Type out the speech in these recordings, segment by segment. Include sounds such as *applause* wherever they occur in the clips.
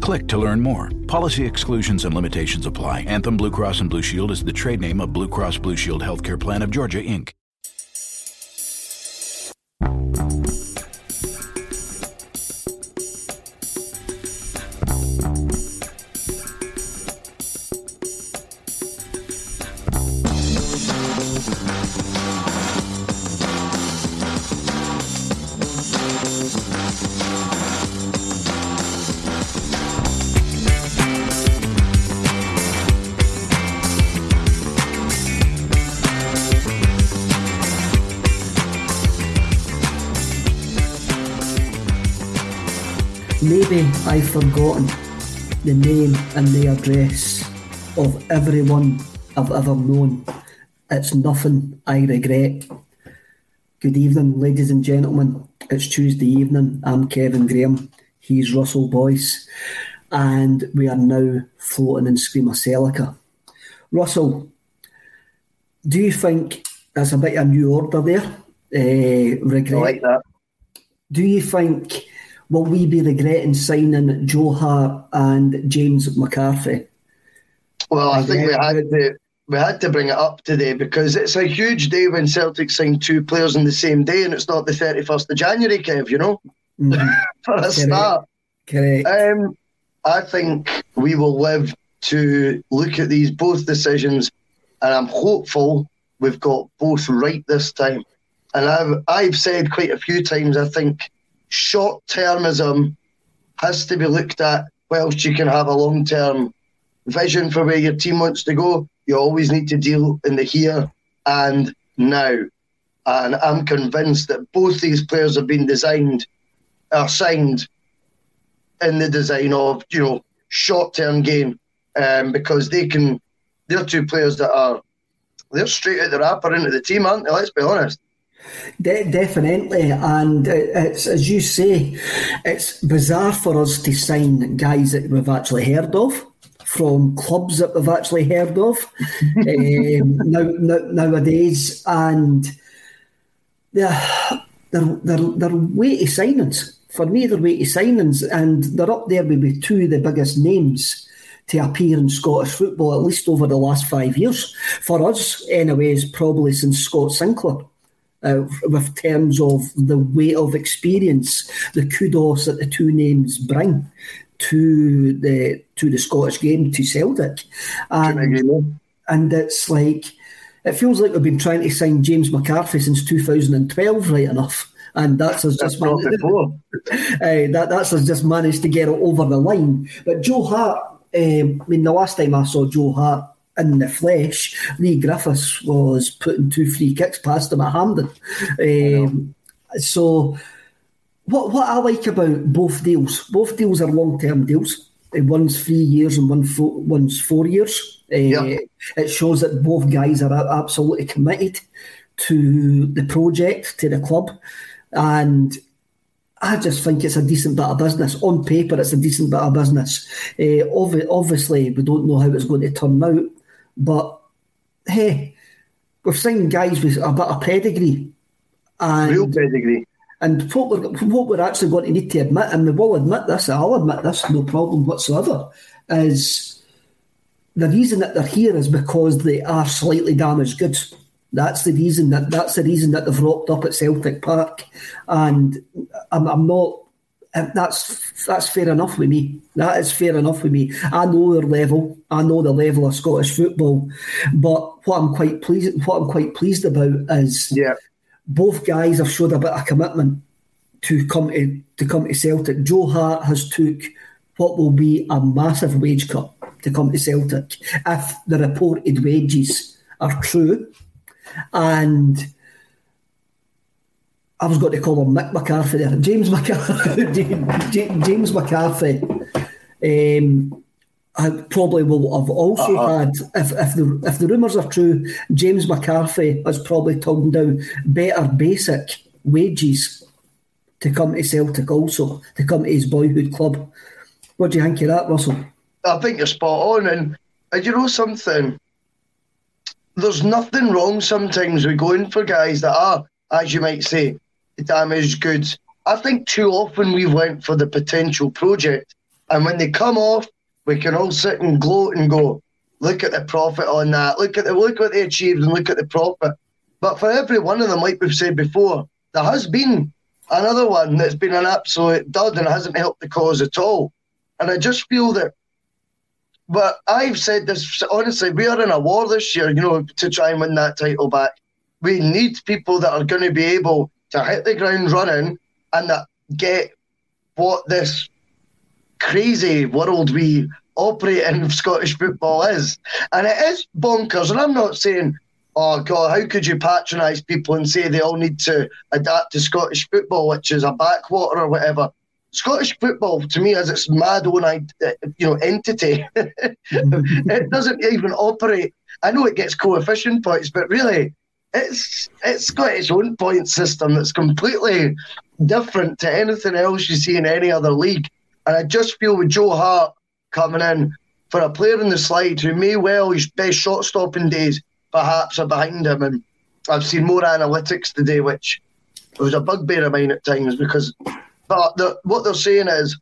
Click to learn more. Policy exclusions and limitations apply. Anthem Blue Cross and Blue Shield is the trade name of Blue Cross Blue Shield Healthcare Plan of Georgia, Inc. Maybe I've forgotten the name and the address of everyone I've ever known. It's nothing I regret. Good evening, ladies and gentlemen. It's Tuesday evening. I'm Kevin Graham. He's Russell Boyce. And we are now floating in Screamacelica. Russell, do you think that's a bit of a new order there? Uh, regret. I like that. Do you think will we be regretting signing Joe Hart and James McCarthy? Well, I think we had to we had to bring it up today because it's a huge day when Celtic sign two players in the same day, and it's not the thirty first of January, Kev. You know, Mhm. *laughs* for a Correct. start. Correct. Um, I think we will live to look at these both decisions, and I'm hopeful we've got both right this time. And I've I've said quite a few times. I think short termism has to be looked at, whilst you can have a long term vision for where your team wants to go. You always need to deal in the here and now. And I'm convinced that both these players have been designed, are signed in the design of you know short term gain, um, because they can. They're two players that are they're straight out the wrapper into the team, aren't they? Let's be honest. De- definitely, and it's as you say, it's bizarre for us to sign guys that we've actually heard of from clubs that we've actually heard of *laughs* um, now, now, nowadays, and they're, they're, they're, they're weighty signings. For me, they're weighty signings, and they're up there with two of the biggest names to appear in Scottish football, at least over the last five years. For us, anyways, probably since Scott Sinclair uh, with terms of the weight of experience, the kudos that the two names bring to the to the Scottish game to Celtic, and and it's like it feels like we've been trying to sign James McCarthy since 2012, right enough. And that's us That's just not man- uh, *laughs* that that's us just managed to get it over the line. But Joe Hart, um, I mean, the last time I saw Joe Hart in the flesh, Leigh Griffiths was putting two free kicks past him at Hampden. Um, so, what what I like about both deals, both deals are long term deals. Uh, One's three years and one fo- one's four years. Uh. It shows that both guys are absolutely committed to the project, to the club, and I just think it's a decent bit of business. On paper, it's a decent bit of business. Uh, obvi- obviously, we don't know how it's going to turn out, but hey, we've signed guys with a bit of pedigree. And, Real pedigree. and what we're, what we're actually going to need to admit, and we will admit this, I'll admit this, no problem whatsoever, is the reason that they're here is because they are slightly damaged goods. That's the reason that that's the reason that they've rocked up at Celtic Park, and I'm, I'm not. That's that's fair enough with me. That is fair enough with me. I know their level. I know the level of Scottish football, but what I'm quite pleased what I'm quite pleased about is yeah. both guys have showed a bit of commitment to come to to come to Celtic. Joe Hart has took what will be a massive wage cut to come to Celtic if the reported wages are true and I was going to call him Mick McCarthy there, James McCarthy. *laughs* James McCarthy um, I probably will have also uh-huh. had, if, if the if the rumours are true, James McCarthy has probably turned down better basic wages to come to Celtic also, to come to his boyhood club. What do you think of that, Russell? I think you're spot on. And, and you know something? there's nothing wrong sometimes with going for guys that are, as you might say, damaged goods. I think too often we've went for the potential project, and when they come off, we can all sit and gloat and go, "Look at the profit on that! Look at the look what they achieved and look at the profit." But for every one of them, like we've said before, there has been another one that's been an absolute dud and hasn't helped the cause at all. And I just feel that but I've said this honestly, we are in a war this year, you know, to try and win that title back. We need people that are going to be able to hit the ground running and that get what this crazy world we operate in Scottish football is. And it is bonkers. And I'm not saying, oh God, how could you patronise people and say they all need to adapt to Scottish football, which is a backwater or whatever? Scottish football, to me, as its mad own uh, you know entity, *laughs* mm-hmm. it doesn't even operate. I know it gets coefficient points, but really, it's it's got its own point system that's completely different to anything else you see in any other league. And I just feel with Joe Hart coming in for a player in the slide who may well his best shot stopping days perhaps are behind him. And I've seen more analytics today, which was a bugbear of mine at times because but the, what they're saying is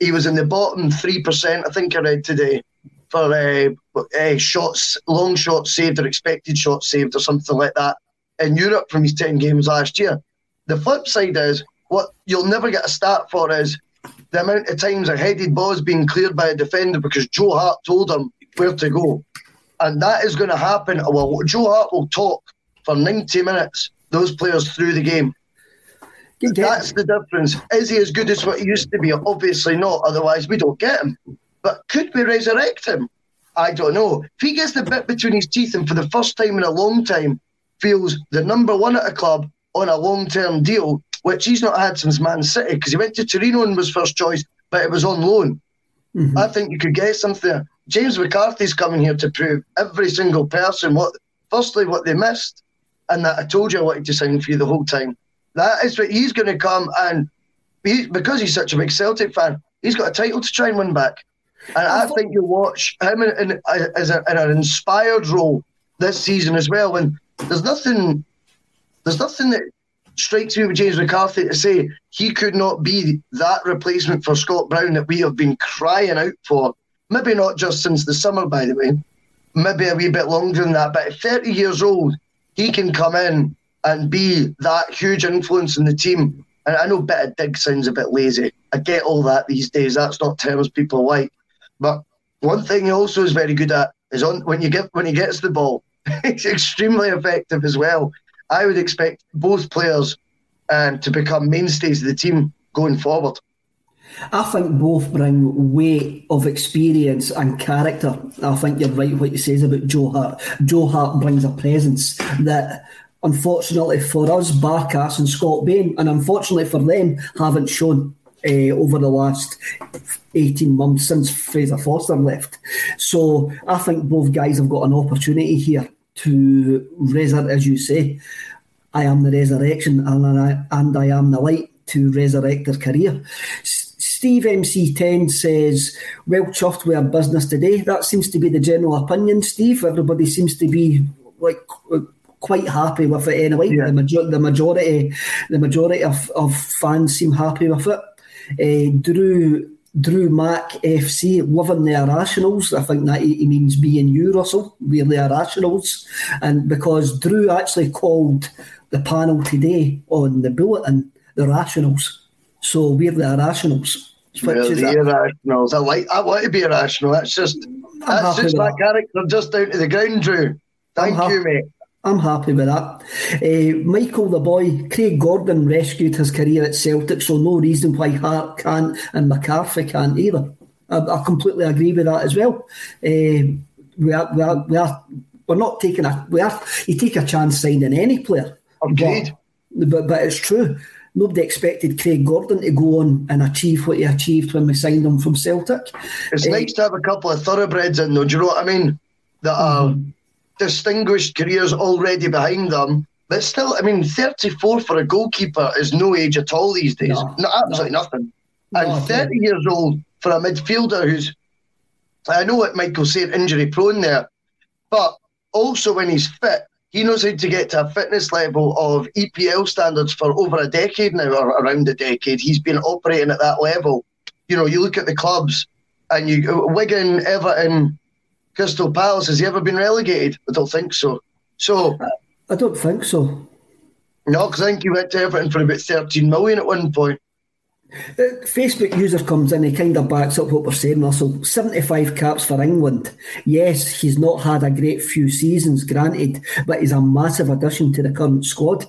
he was in the bottom 3%, I think I read today, for uh, uh, shots, long shots saved or expected shots saved or something like that in Europe from his 10 games last year. The flip side is what you'll never get a stat for is the amount of times a headed ball is being cleared by a defender because Joe Hart told him where to go. And that is going to happen. Well, Joe Hart will talk for 90 minutes, those players through the game. That's the difference. Is he as good as what he used to be? Obviously not. Otherwise, we don't get him. But could we resurrect him? I don't know. If he gets the bit between his teeth and for the first time in a long time feels the number one at a club on a long term deal, which he's not had since Man City because he went to Torino and was first choice, but it was on loan. Mm-hmm. I think you could get something. James McCarthy's coming here to prove every single person what, firstly, what they missed, and that I told you I wanted to sign for you the whole time. That is what he's going to come and he, because he's such a big Celtic fan, he's got a title to try and win back. And I, think you'll watch him in, in, uh, as a, in an inspired role this season as well. And there's nothing, there's nothing that strikes me with James McCarthy to say he could not be that replacement for Scott Brown that we have been crying out for. Maybe not just since the summer, by the way. Maybe a wee bit longer than that. But at 30 years old, he can come in and be that huge influence in the team. And I know bit of dig sounds a bit lazy. I get all that these days. That's not terms people like. But one thing he also is very good at is on when you get when he gets the ball, *laughs* he's extremely effective as well. I would expect both players um, to become mainstays of the team going forward. I think both bring weight of experience and character. I think you're right what you says about Joe Hart. Joe Hart brings a presence that unfortunately for us, Barkas and Scott Bain, and unfortunately for them, haven't shown uh, over the last 18 months since Fraser Forster left. So I think both guys have got an opportunity here to resurrect, as you say, I am the resurrection and I, and I am the light to resurrect their career. Steve MC10 says, well chuffed with our business today. That seems to be the general opinion, Steve. Everybody seems to be like quite happy with it anyway. Yeah. The, major- the majority, the majority of, of fans seem happy with it. Uh, Drew Drew Mack FC, loving the irrationals. I think that he means me and you, Russell. We're the irrationals. And because Drew actually called the panel today on the bulletin the rationals. So we're the irrationals. Well, the irrationals. I like I want to be irrational. That's just that's just my that. character just down to the ground, Drew. Thank you, mate. I'm happy with that. Uh, Michael the boy, Craig Gordon rescued his career at Celtic, so no reason why Hart can't and McCarthy can't either. I, I completely agree with that as well. Uh, we are, we are, we are, we're not taking a, we are, you take a chance signing any player. Agreed. But, but, but it's true. Nobody expected Craig Gordon to go on and achieve what he achieved when we signed him from Celtic. It's uh, nice to have a couple of thoroughbreds in, though. Do you know what I mean? That are. Mm-hmm distinguished careers already behind them. But still, I mean, 34 for a goalkeeper is no age at all these days. No, no absolutely no. nothing. And no, 30 years old for a midfielder who's, I know what Michael said, injury prone there, but also when he's fit, he knows how to get to a fitness level of EPL standards for over a decade now, or around a decade. He's been operating at that level. You know, you look at the clubs and you Wigan, Everton, Crystal Palace, has he ever been relegated? I don't think so. So I don't think so. No, because I think he went to Everton for about 13 million at one point. The Facebook user comes in, he kind of backs up what we're saying, Russell. 75 caps for England. Yes, he's not had a great few seasons, granted, but he's a massive addition to the current squad.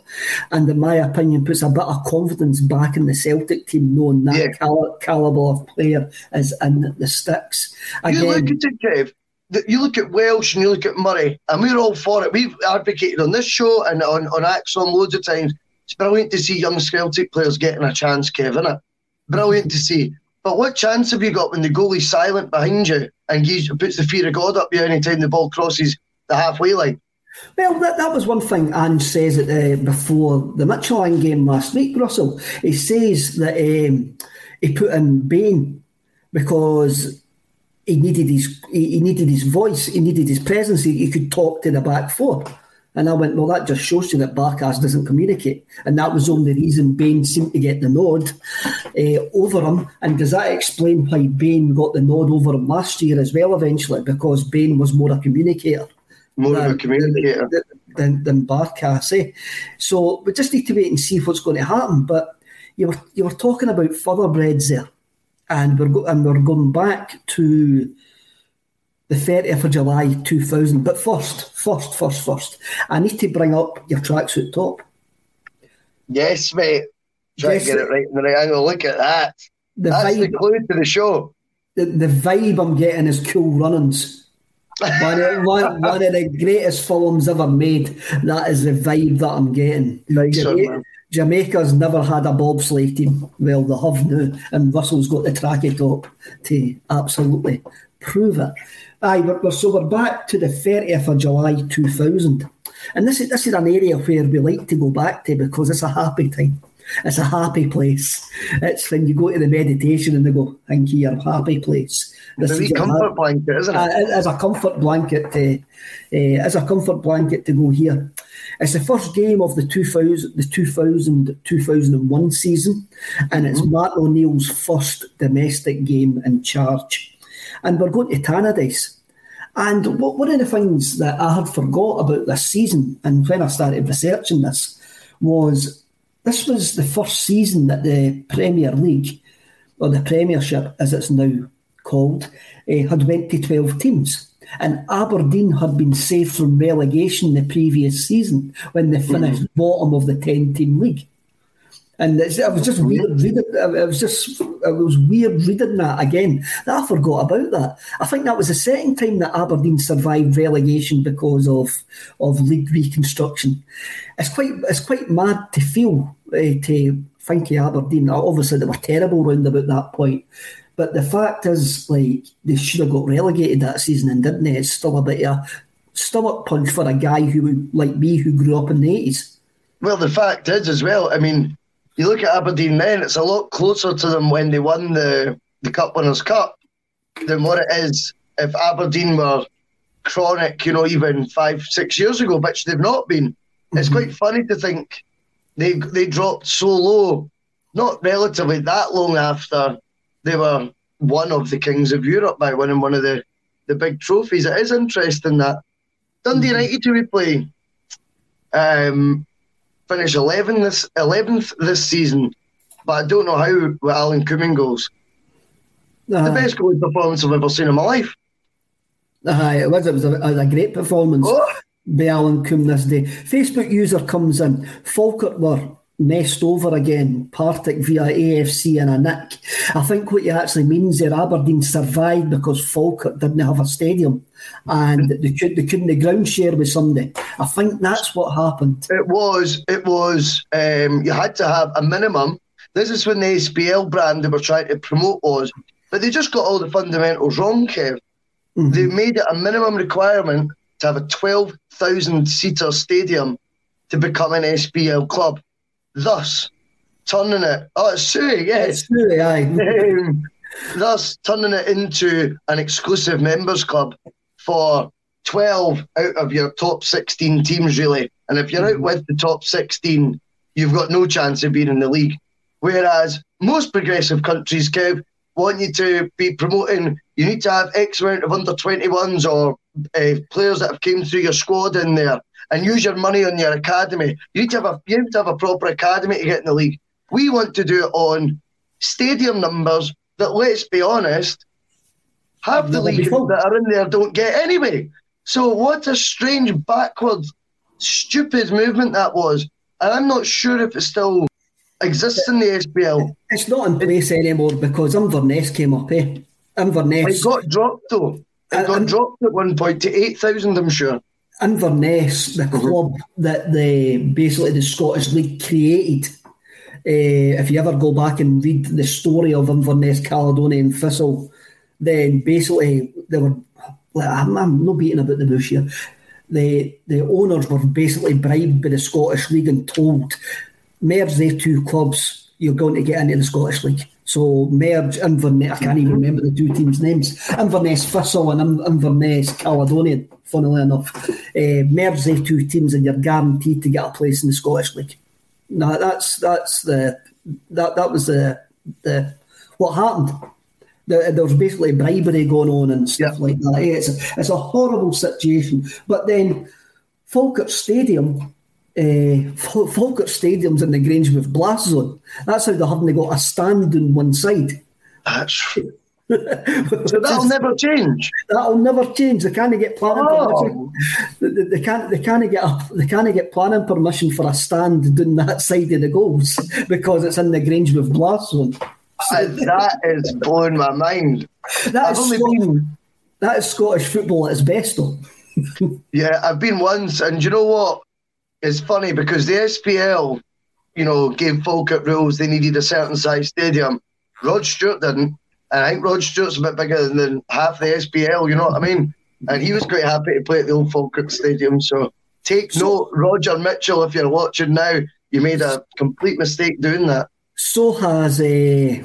And in my opinion, puts a bit of confidence back in the Celtic team, knowing that yeah. cal- calibre of player is in the sticks. Again, you look at it, Kev you look at Welsh and you look at Murray, and we're all for it. We've advocated on this show and on, on ACSOM loads of times. It's brilliant to see young Celtic players getting a chance, Kevin. It brilliant to see. But what chance have you got when the goalie's silent behind you and he puts the fear of God up you anytime the ball crosses the halfway line? Well, that, that was one thing Ange says it, uh, before the Midtjylland game last week, Russell. He says that um, he put in Bain because he needed his he needed his voice, he needed his presence. He, he could talk to the back four. And I went, well, that just shows you that Barkas doesn't communicate. And that was the only reason Bain seemed to get the nod uh, over him. And does that explain why Bain got the nod over him last year as well, eventually? Because Bain was more a communicator. More than, of a communicator. Than, than, Barkas, eh? So we just need to wait and see what's going to happen. But you were, you were talking about thoroughbreds there and we're go- and we're going back to the 30th of July 2000. But first, first, first, first, I need to bring up your tracksuit top. Yes, mate. Try yes, to get it right in the right angle. Look at that. The That's vibe, the clue to the show. The, the vibe I'm getting is cool runnings. one, of, one, *laughs* one of the greatest films ever made. That is the vibe that I'm getting. Nice one, Jamaica's never had a bobsleigh team. Well, they have now, and Russell's got the track it up to absolutely prove it. Aye, we're, so we're back to the 30th of July 2000. And this is, this is an area where we like to go back to because it's a happy time. It's a happy place. It's when you go to the meditation and they go, thank you, you're a happy place. This it's a comfort blanket, isn't it? Uh, as a comfort blanket to, uh, as a comfort blanket to go here. It's the first game of the 2000, the 2000 2001 season, and it's mm-hmm. Martin O'Neill's first domestic game in charge. And we're going to Tannadice. And what, one of the things that I had forgot about this season, and when I started researching this, was this was the first season that the Premier League, or the Premiership as it's now called, uh, had went to 12 teams and Aberdeen had been saved from relegation the previous season when they finished mm. bottom of the ten-team league. And it was just weird reading. It was just it was weird reading that again. I forgot about that. I think that was the second time that Aberdeen survived relegation because of of league reconstruction. It's quite it's quite mad to feel uh, to think of Aberdeen. Obviously, they were terrible round about that point, but the fact is, like, they should have got relegated that season and didn't they? It's still a bit of a stomach punch for a guy who, like me, who grew up in the 80s. Well, the fact is, as well, I mean, you look at Aberdeen then, it's a lot closer to them when they won the, the Cup Winners' Cup than what it is if Aberdeen were chronic, you know, even five, six years ago, which they've not been. Mm-hmm. It's quite funny to think they they dropped so low, not relatively that long after they were one of the kings of Europe by winning one of the, the big trophies. It is interesting that Dundee Mm-hmm. United, who we play, um, finish 11 this, 11th this season, but I don't know how with Alan Cumming goes. The best goalie performance I've ever seen in my life. Aye, it was. It was a, it was a great performance Oh. by Alan Combe this day. Facebook user comes in. Falkirk were messed over again. Partick via AFC and a nick. I think what he actually means there, Aberdeen survived because Falkirk didn't have a stadium and they, could, they couldn't the ground share with somebody. I think that's what happened. It was, it was, um, you had to have a minimum. This is when the SPL brand they were trying to promote was, but they just got all the fundamentals wrong, Kev. They made it a minimum requirement to have a 12,000 seater stadium to become an SPL club, thus turning it, oh, it's Sue, yes, Really, aye. um, *laughs* thus turning it into an exclusive members club for 12 out of your top 16 teams, really. And if you're out with the top 16, you've got no chance of being in the league. Whereas most progressive countries, Kev, want you to be promoting, you need to have X amount of under 21s or uh, players that have came through your squad in there and use your money on your academy. You need to have a, you need to have a proper academy to get in the league. We want to do it on stadium numbers that, let's be honest, half the league that are in there don't get anyway. So what a strange, backward, stupid movement that was. And I'm not sure if it still exists in the SPL. It's not in place anymore because Inverness came up, eh? Inverness. It got dropped though. It Uh, got dropped at one point to 8,000, I'm sure. Inverness, the club that the basically the Scottish League created. Uh, if you ever go back and read the story of Inverness, Caledonian Thistle, then basically they were. I'm, I'm not beating about the bush here. The the owners were basically bribed by the Scottish League and told merge their two clubs, you're going to get into the Scottish League. So merge Inverness, I can't even remember the two teams' names, Inverness Thistle and Inverness Caledonian, funnily enough. Uh, merge two teams and you're guaranteed to get a place in the Scottish League. No, that's that's the that that was the the what happened. There, there was basically bribery going on and stuff Yeah. like that. Eh, It's a, it's a horrible situation. But then Falkirk Stadium, uh, Falkirk Stadium's in the Grangemouth blast zone. That's how they haven't got a stand on one side. That's *laughs* true. so that'll never change. That'll never change. They can't get planning Oh. permission. They, can't. They can't get. A, they can't get planning permission for a stand down that *laughs* side of the goals because it's in the Grangemouth blast zone. And that is blowing my mind. That is Scot- been- that is Scottish football at its best, though. *laughs* Yeah, I've been once, and you know what? It's funny because the SPL, you know, gave Falkirk rules. They needed a certain size stadium. Rod Stewart didn't, and I think Rod Stewart's a bit bigger than, half the SPL. You know what I mean? And he was quite happy to play at the old Falkirk Stadium. So take note, Roger Mitchell, if you're watching now, you made a complete mistake doing that. So has uh,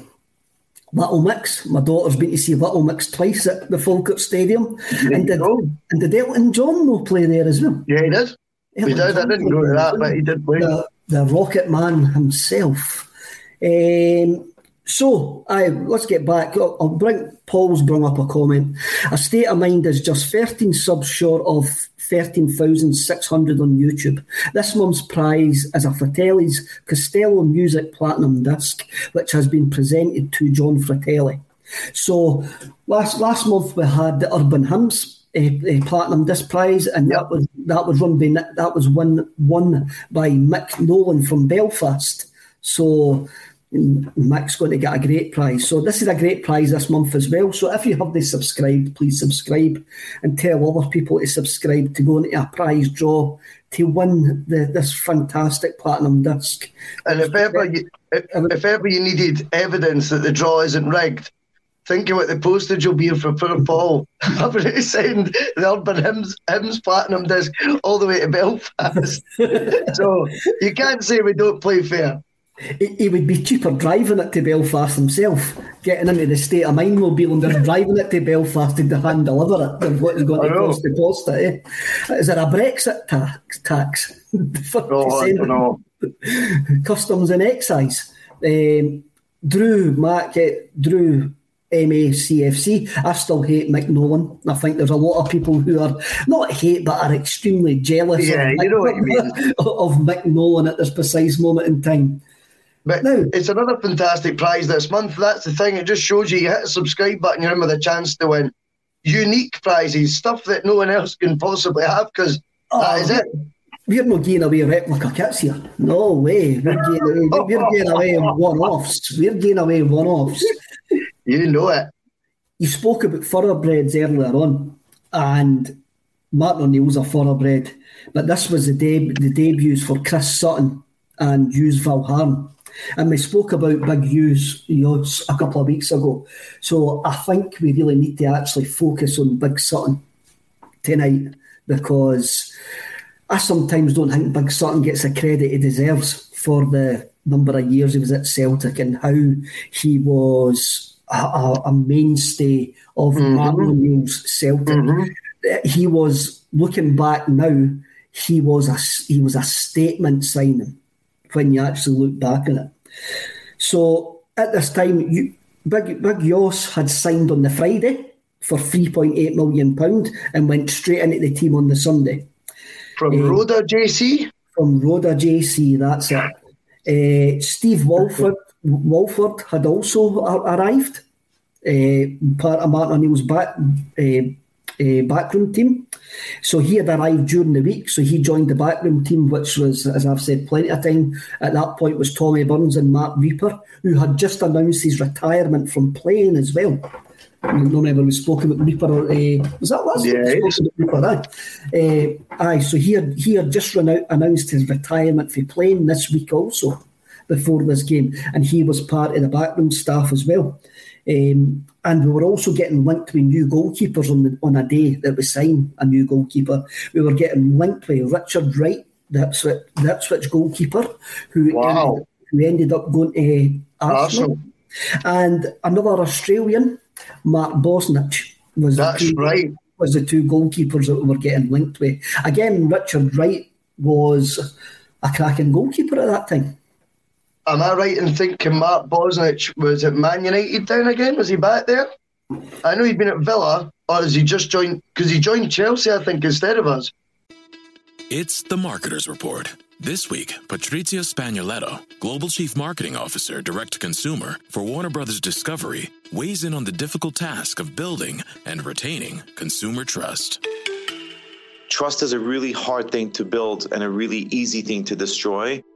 Little Mix. My daughter's been to see Little Mix twice at the Falkirk Stadium, and did and did Elton John no play there as well? Yeah, he did. He Elton did. I didn't to that, but he did play. the, the Rocket Man himself. Um, so, I let's get back. I'll, I'll bring Paul's brought up a comment. A state of mind is just 13 subs short of 13,600 on YouTube. This month's prize is a Fratelli's Costello Music Platinum disc, which has been presented to Jon Fratelli. So, last last month we had the Urban Hymns a, platinum disc prize, and that was that was run by that was won won by Mick Nolan from Belfast. So Mick's going to get a great prize. So this is a great prize this month as well. So if you haven't subscribed, please subscribe and tell other people to subscribe to go into a prize draw to win the, this fantastic platinum disc. And if ever you if, if ever you needed evidence that the draw isn't rigged, think of what the postage will be for poor Paul. Having to send the Urban Hymns, Hymns Platinum disc all the way to Belfast. *laughs* so you can't say we don't play fair. He, he would be cheaper driving it to Belfast himself, getting into the state of mind mobile and just driving it to Belfast to hand deliver it than what he's going to cost to post it. Eh? Is there a Brexit tax? tax *laughs* Oh, I don't know. customs and excise? Um, Drew, Mark, Drew MACFC. I still hate Mick Nolan. I think there's a lot of people who are not hate but are extremely jealous yeah, of, you know what you mean. *laughs* of Mick Nolan at this precise moment in time. But Now- it's another fantastic prize this month. That's the thing. It just shows you you hit the subscribe button, you're in with a chance to win unique prizes, stuff that no one else can possibly have because that is oh, it. We're not giving away with replica kits here. No way. We're giving away, we're giving away one-offs. We're giving away one-offs. You know it. You spoke about thoroughbreds earlier on, and Martin O'Neill's a thoroughbred, but this was the, deb- the debuts for Chris Sutton and Joos Valgaeren. And we spoke about Big Joos Joos a couple of weeks ago. So I think we really need to actually focus on Big Sutton tonight because I sometimes don't think Big Sutton gets the credit he deserves for the number of years he was at Celtic and how he was a, a, mainstay of mm-hmm. O'Neill's Celtic. Mm-hmm. Eh, he was looking back now. He was a he was a statement signing when you actually look back at it. So at this time, you, Big Big Joos had signed on the Friday for three point eight million pound and went straight into the team on the Sunday From eh, Roda JC. from Roda JC. That's it. Uh, Steve Walford Walford had also arrived, part of Martin O'Neill's back uh, uh, backroom team. So he had arrived during the week. So he joined the backroom team, which was, as I've said plenty of time, at that point was Tommy Burns and Mark Reaper, who had just announced his retirement from playing as well. I don't remember we spoke about Reaper. Uh, was that last? Yeah, We spoke about Reaper, aye. Uh, aye, so he had, he had just announced his retirement for playing this week also before this game, and he was part of the backroom staff as well. Um, and we were also getting linked with new goalkeepers on the, on a day that we signed a new goalkeeper. We were getting linked with Richard Wright, the Ipswich, the Ipswich goalkeeper, who, Wow. ended, who ended up going to Arsenal. Arsenal. And another Australian, Mark Bosnich, was the That's two- right. was the two goalkeepers that we were getting linked with. Again, Richard Wright was a cracking goalkeeper at that time. Am I right in thinking Mark Bosnich was at Man United down again? Was he back there? I know he'd been at Villa, or has he just joined? Because he joined Chelsea, I think, instead of us. It's the Marketer's Report. This week, Patrizia Spagnoletto, Global Chief Marketing Officer, Direct to Consumer for Warner Brothers Discovery, weighs in on the difficult task of building and retaining consumer trust. trust is a really hard thing to build and a really easy thing to destroy.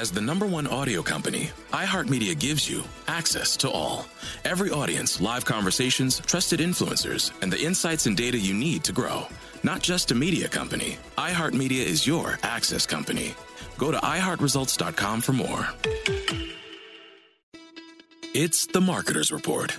As the number one audio company, iHeartMedia gives you access to all. Every audience, live conversations, trusted influencers, and the insights and data you need to grow. Not just a media company, iHeartMedia is your access company. Go to iHeartResults.com for more. It's the Marketer's Report.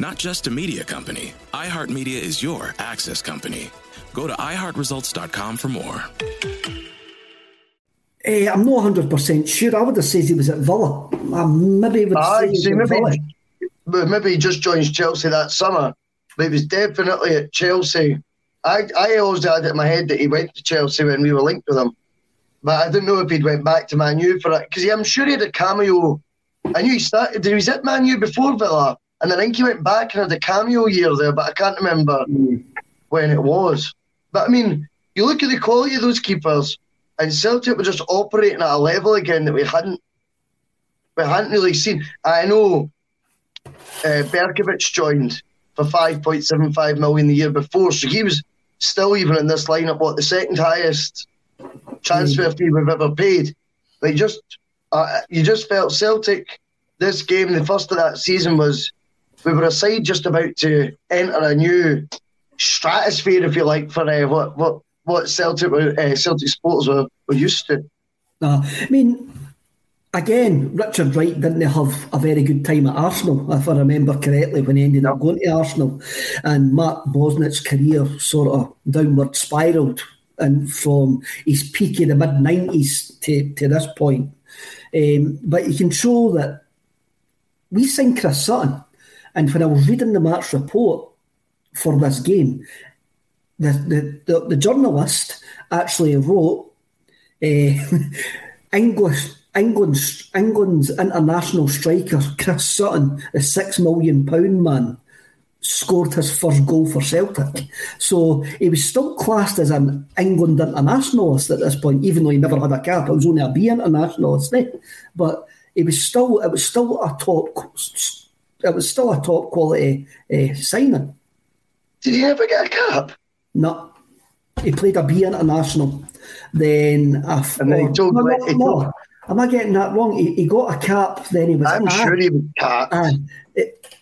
Not just a media company, iHeartMedia is your access company. Go to iHeartResults.com for more. Eh, I'm not 100% sure. I would have said he was at Villa. I maybe would Aye, say he was see, at maybe, Villa. but maybe he just joins Chelsea that summer. But he was definitely at Chelsea. I, I always had it in my head that he went to Chelsea when we were linked with him. But I didn't know if he'd went back to Man U for it. Because I'm sure he had a cameo. I knew he started. Did he was at Man U before Villa? And I think he went back and had a cameo year there, but I can't remember mm. when it was. But I mean, you look at the quality of those keepers, and Celtic were just operating at a level again that we hadn't we hadn't really seen. I know uh, Berkovic joined for 5.75 million the year before, so he was still even in this lineup, what the second highest transfer mm. fee we've ever paid. But just uh, you just felt Celtic this game, the first of that season was we were a side just about to enter a new stratosphere, if you like, for uh, what what what Celtic uh, Celtic supporters were, were used to. Uh, I mean, again, Richard Wright didn't have a very good time at Arsenal, if I remember correctly, when he ended up going to Arsenal. And Mark Bosnich's career sort of downward spiralled and from his peak in the mid 90s to, to this point. Um, but you can show that we signed Chris Sutton. And when I was reading the match report for this game, the, the, the, the journalist actually wrote uh, *laughs* English England's England's international striker Chris Sutton, a six million pound man, scored his first goal for Celtic. So he was still classed as an England internationalist at this point, even though he never had a cap. It was only a B internationalist, eh? but it was still it was still a top it was still a top quality uh, signing. Did he ever get a cap? No, he played a B international. Then, a, and then he told, no, no, no. Am I getting that wrong? He, he, got a cap, then he was. I'm sure he was capped. Uh,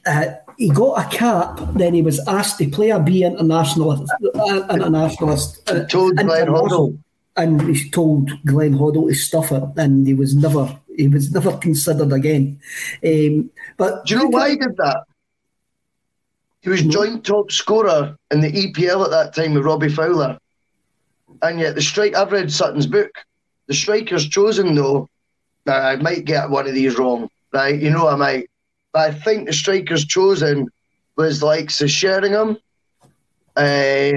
uh, he got a cap, then he was asked to play a B internationalist. Uh, internationalist. Uh, told Glenn Hoddle. And he told Glenn Hoddle to stuff it, and he was never he was never considered again. Um, but do you know why he did that? He was joint top scorer in the EPL at that time with Robbie Fowler, and yet the strike. I've read Sutton's book. The strikers chosen though. Now I might get one of these wrong, right? You know I might, but I think the strikers chosen was like Sir Sheringham, uh,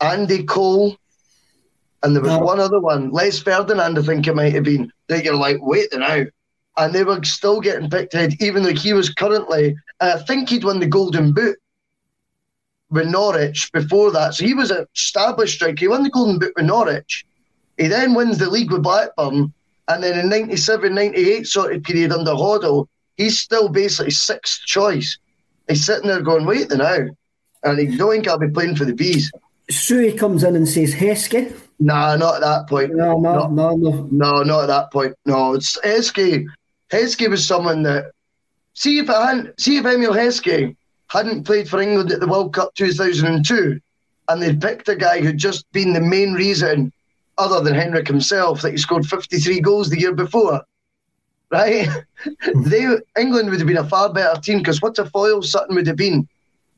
Andy Cole, and there was one other one, Les Ferdinand, I think it might have been, that you're like, wait now. And they were still getting picked ahead, even though he was currently, I think he'd won the Golden Boot with Norwich before that. So he was an established striker. He won the Golden Boot with Norwich. He then wins the league with Blackburn. And then in 97, 98 sort of period under Hoddle, he's still basically sixth choice. He's sitting there going, wait the now. And he's knowing I'll be playing for the Bees. Sui comes in and says Heskey. Nah, not at that point. No, no, no, no. No, not at that point. No, it's Heskey. Heskey was someone that see if I hadn't see if Emile Heskey hadn't played for England at the World Cup 2002, and they'd picked a guy who'd just been the main reason, other than Henrik himself, that he scored 53 goals the year before. Right? *laughs* they England would have been a far better team because what a foil Sutton would have been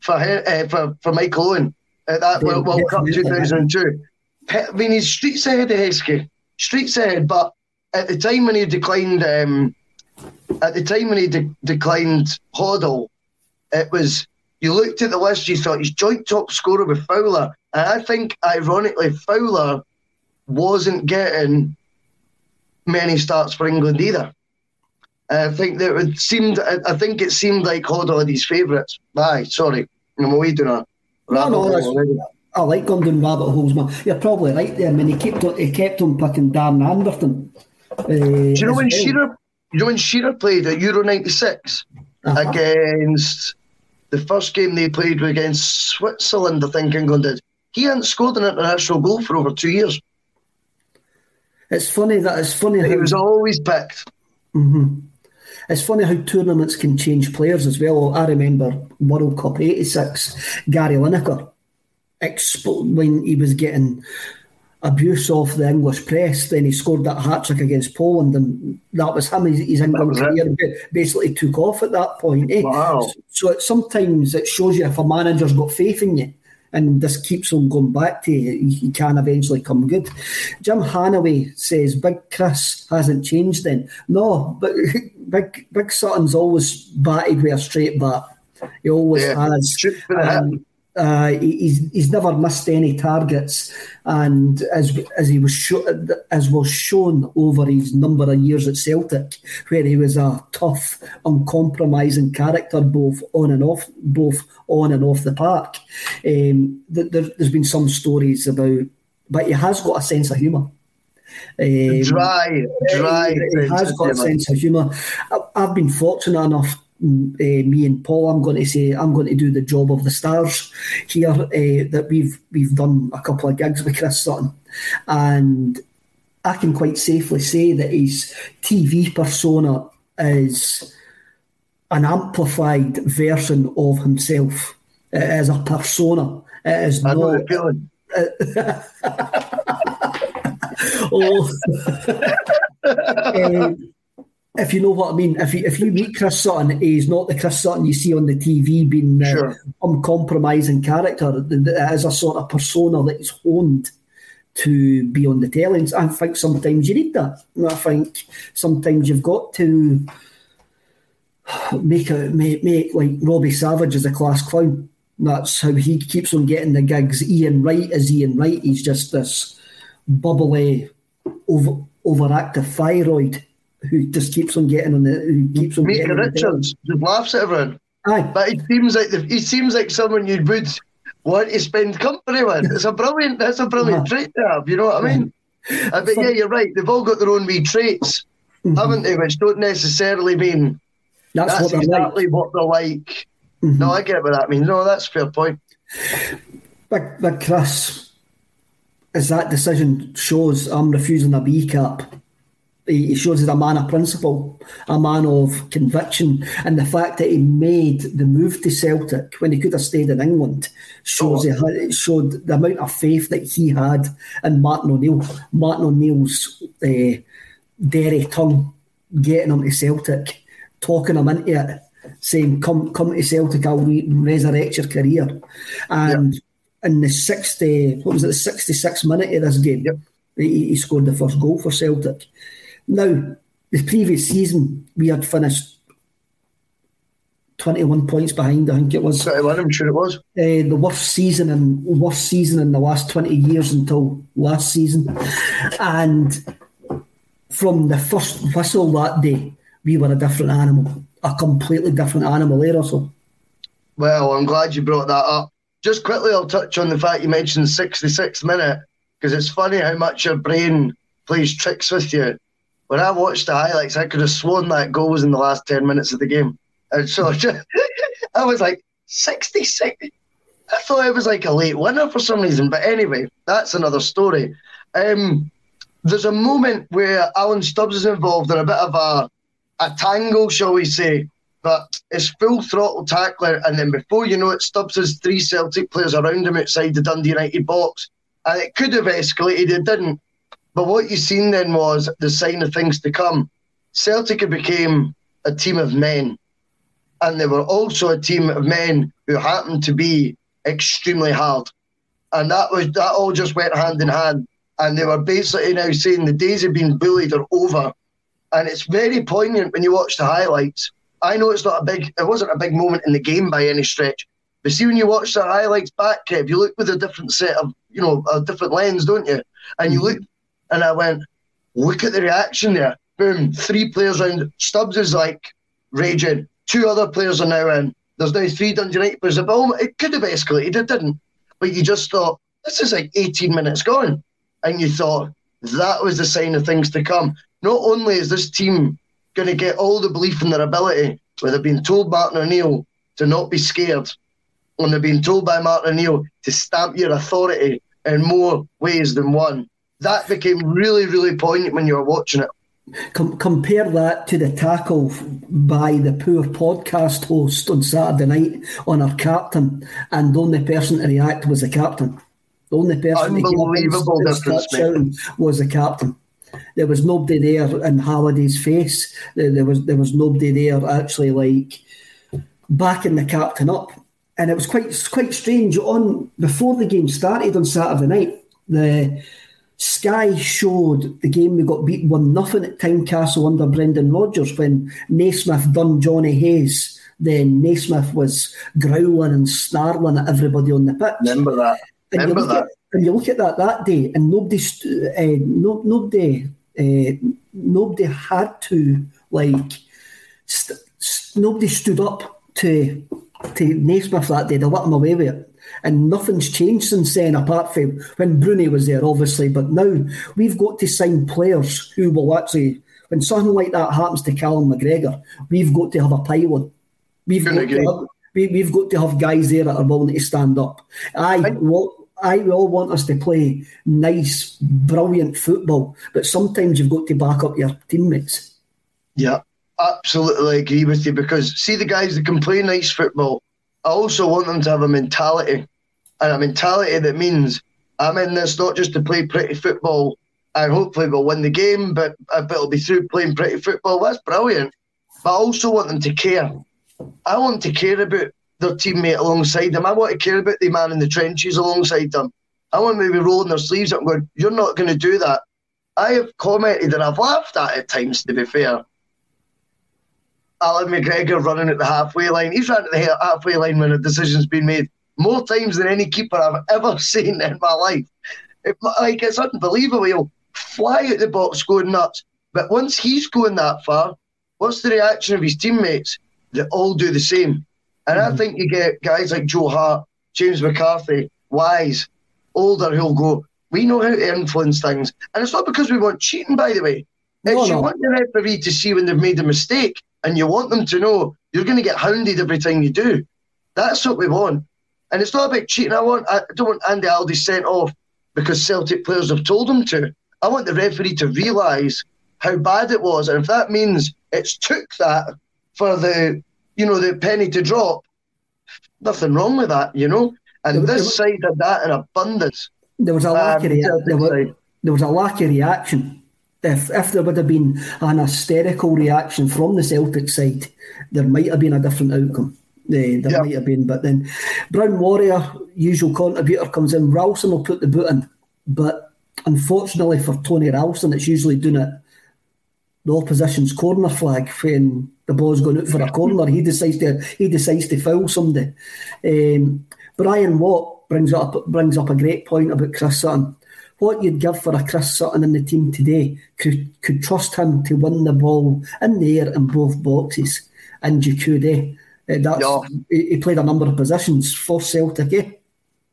for uh, for for Michael Owen at that World, World Cup 2002. I mean, he's streets ahead of Heskey, streets ahead. But at the time when he declined, um, at the time when he de- declined Hoddle, it was you looked at the list, you thought he's joint top scorer with Fowler, and I think ironically Fowler wasn't getting many starts for England either. I think that it seemed. I think it seemed like Hoddle had his favourites. Aye, sorry, I'm away doing a. No, no, I like going down rabbit holes, man. You're probably right there. I mean, he kept on, he kept on picking Darren Anderton. Uh, Do you know when well. Shearer? You know when Shearer played at Euro '96 uh-huh. against the first game they played was against Switzerland, I think England did. He hadn't scored an international goal for over two years. It's funny that it's funny. How, he was always picked. Mm-hmm. It's funny how tournaments can change players as well. I remember World Cup '86, Gary Lineker expo- when he was getting abuse off the English press. Then he scored that hat trick against Poland, and that was him. His, his England career basically took off at that point. Eh? Wow. So, so it, sometimes it shows you if a manager's got faith in you. And this keeps on going back to you, he can eventually come good. Jim Hanaway says Big Chris hasn't changed then. No, but *laughs* Big Big Sutton's always batted with a straight bat. He always yeah. has. Uh, he's he's never missed any targets, and as as he was sho- as was shown over his number of years at Celtic, where he was a tough, uncompromising character both on and off both on and off the park. Um, there, there's been some stories about, but he has got a sense of humour. Um, dry, dry. He, he has got a sense of humour. I've been fortunate enough uh, me and Paul, I'm going to say I'm going to do the job of the stars here. Uh, that we've we've done a couple of gigs with Chris Sutton, and I can quite safely say that his TV persona is an amplified version of himself. It is a persona. It is I not. *laughs* oh. *laughs* uh, if you know what I mean, if you, if you meet Chris Sutton, he's not the Chris Sutton you see on the TV being uh, sure. uncompromising character. It is a sort of persona that is honed to be on the tailings. I think sometimes you need that. And I think sometimes you've got to make a make, make like Robbie Savage as a class clown. That's how he keeps on getting the gigs. Ian Wright is Ian Wright. He's just this bubbly, over, overactive thyroid who just keeps on getting on the who keeps on Micah Richards just laughs at everyone. Aye. But he seems like the, he seems like someone you would want to spend company with. It's a brilliant that's a brilliant trait to have, you know what I mean? Uh, but yeah, you're right. They've all got their own wee traits, mm-hmm. haven't they? Which don't necessarily mean that's, that's what exactly like. what they're like. Mm-hmm. No, I get what that means. No, that's fair point. But, but Chris, as that decision shows, I'm refusing a B cap he shows he's a man of principle, a man of conviction, and the fact that he made the move to Celtic when he could have stayed in England shows oh. he had, showed the amount of faith that he had in Martin O'Neill. Martin O'Neill's uh, dairy tongue getting him to Celtic, talking him into it, saying, "Come, come to Celtic, I'll re- resurrect your career," and. Yep. In the sixty, what was it, the sixty-six minute of this game, yep. he, he scored the first goal for Celtic. Now, the previous season, we had finished 21 points behind, I think it was. 21, I'm sure it was. Uh, the worst season and worst season in the last 20 years until last season. And from the first whistle that day, we were a different animal, a completely different animal there, also. Well, I'm glad you brought that up. Just quickly, I'll touch on the fact you mentioned 66 minute, because it's funny how much your brain plays tricks with you when I watched the highlights, I could have sworn that goal was in the last 10 minutes of the game. And so *laughs* I was like, 66. I thought it was like a late winner for some reason. But anyway, that's another story. Um, there's a moment where Alan Stubbs is involved in a bit of a, a tangle, shall we say, but it's full throttle tackler. And then before you know it, Stubbs has three Celtic players around him outside the Dundee United box. And it could have escalated, it didn't. But what you seen then was the sign of things to come. Celtic had became a team of men, and they were also a team of men who happened to be extremely hard, and that was that all just went hand in hand. And they were basically now saying the days of being bullied are over, and it's very poignant when you watch the highlights. I know it's not a big, it wasn't a big moment in the game by any stretch, but see when you watch the highlights back, Kev, you look with a different set of, you know, a different lens, don't you? And you mm-hmm. look and I went, look at the reaction there. Boom, three players round. Stubbs is like raging. Two other players are now in. There's now three Dundee United players. It could have escalated, it didn't. But you just thought, this is like 18 minutes gone. And you thought, that was the sign of things to come. Not only is this team going to get all the belief in their ability, where they've been told Martin O'Neill to not be scared, and they've been told by Martin O'Neill to stamp your authority in more ways than one that became really, really poignant when you were watching it. Com- compare that to the tackle by the poor podcast host on Saturday night on our captain, and the only person to react was the captain. The only person Unbelievable to difference, was the captain. There was nobody there in Halliday's face. There, there was there was nobody there actually like backing the captain up, and it was quite quite strange. On before the game started on Saturday night, the Sky showed the game we got beat 1 nothing at Tynecastle under Brendan Rodgers when Naismith done Johnny Hayes then Naismith was growling and snarling at everybody on the pitch. Remember that. And Remember you look that. At, and you look at that that day, and nobody, uh, no, nobody, uh, nobody had to like, st- st- nobody stood up to to Naismith that day. They let him away with it. And nothing's changed since then, apart from when Bruni was there, obviously. But now we've got to sign players who will actually, when something like that happens to Callum McGregor, we've got to have a pylon. We've got, to have, we, we've got to have guys there that are willing to stand up. I, well, I we all want us to play nice, brilliant football, but sometimes you've got to back up your teammates. Yeah, absolutely agree with you because see the guys that can play nice football, I also want them to have a mentality and a mentality that means I'm in this not just to play pretty football and hopefully we'll win the game, but, but it'll be through playing pretty football. That's brilliant. But I also want them to care. I want to care about their teammate alongside them. I want to care about the man in the trenches alongside them. I want them to be rolling their sleeves up and going, You're not going to do that. I have commented and I've laughed at at times, to be fair. Allan McGregor running at the halfway line. He's run at the halfway line when a decision's been made more times than any keeper I've ever *laughs* seen in my life. It, like it's unbelievable. He'll fly at the box going nuts. But once he's going that far, what's the reaction of his teammates? They all do the same. And I mm-hmm. think you get guys like Joe Hart, James McCarthy, Wise, older who'll go, we know how to influence things. And it's not because we want cheating, by the way. It's No, you want the referee to see when they've made a mistake and you want them to know you're going to get hounded every time you do. That's what we want. And it's not about cheating. I want I don't want Andy Halliday sent off because Celtic players have told him to. I want the referee to realise how bad it was. And if that means it's took that for the you know, the penny to drop, nothing wrong with that, you know? And There- this side had that in abundance. There was a lack Um, of rea- there, was, there was a lack of reaction. If if there would have been an hysterical reaction from the Celtic side, there might have been a different outcome. Eh, there Yeah. might have been, but then Brown Warrior, usual contributor, comes in. Ralston will put the boot in, but unfortunately for Tony Ralston, it's usually doing it the opposition's corner flag when the ball's going out for a corner. He decides to he decides to foul somebody. Um, Brian Watt brings up brings up a great point about Chris Sutton. What you'd give for a Chris Sutton in the team today could could trust him to win the ball in the air in both boxes, and you could. Eh? Uh, that's Yeah. he, he played a number of positions for Celtic. Eh?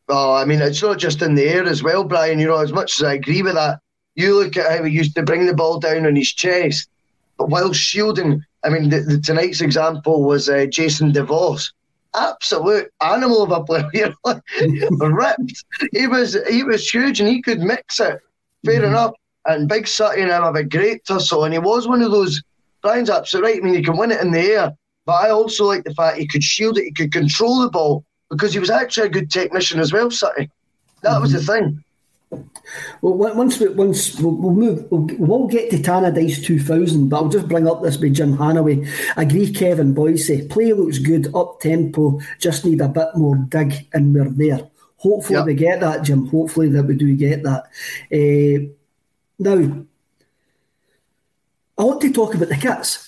Oh, I mean, it's not just in the air as well, Brian. You know, as much as I agree with that, you look at how he used to bring the ball down on his chest, but while shielding. I mean, the, the, tonight's example was uh, Jason DeVos. Absolute animal of a player, *laughs* *laughs* ripped. He was he was huge and he could mix it. Fair mm-hmm. enough. And Big Sutton and him have a great tussle, and he was one of those. Brian's absolutely right. I mean, he can win it in the air, but I also like the fact he could shield it, he could control the ball because he was actually a good technician as well, Sutton. That was the mm-hmm. thing. Well, once we once we'll, we'll move, we'll, we'll get to Tannadice 2000, but I'll just bring up this with Jim Hanaway. Agree, Kevin Boyce. Play looks good, up tempo. Just need a bit more dig, and we're there. Hopefully, Yep. we get that, Jim. Hopefully, that we do get that. Uh, now, I want to talk about the kits.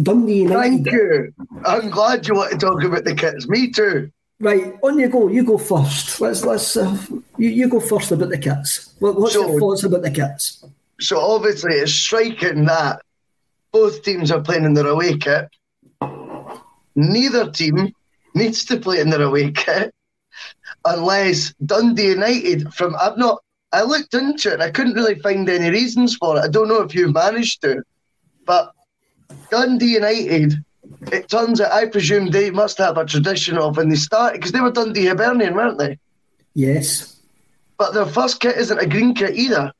Dundee United. Thank you. I'm glad you want to talk about the kids. Me too. Right, on you go. You go first. Let's let's. Uh, you, you go first about the kits. What, what's So- your thoughts about the kits? So obviously it's striking that both teams are playing in their away kit. Neither team needs to play in their away kit unless Dundee United from I've not I looked into it and I couldn't really find any reasons for it. I don't know if you managed to. But Dundee United, it turns out I presume they must have a tradition of when they started because they were Dundee Hibernian, weren't they? Yes. But their first kit isn't a green kit either.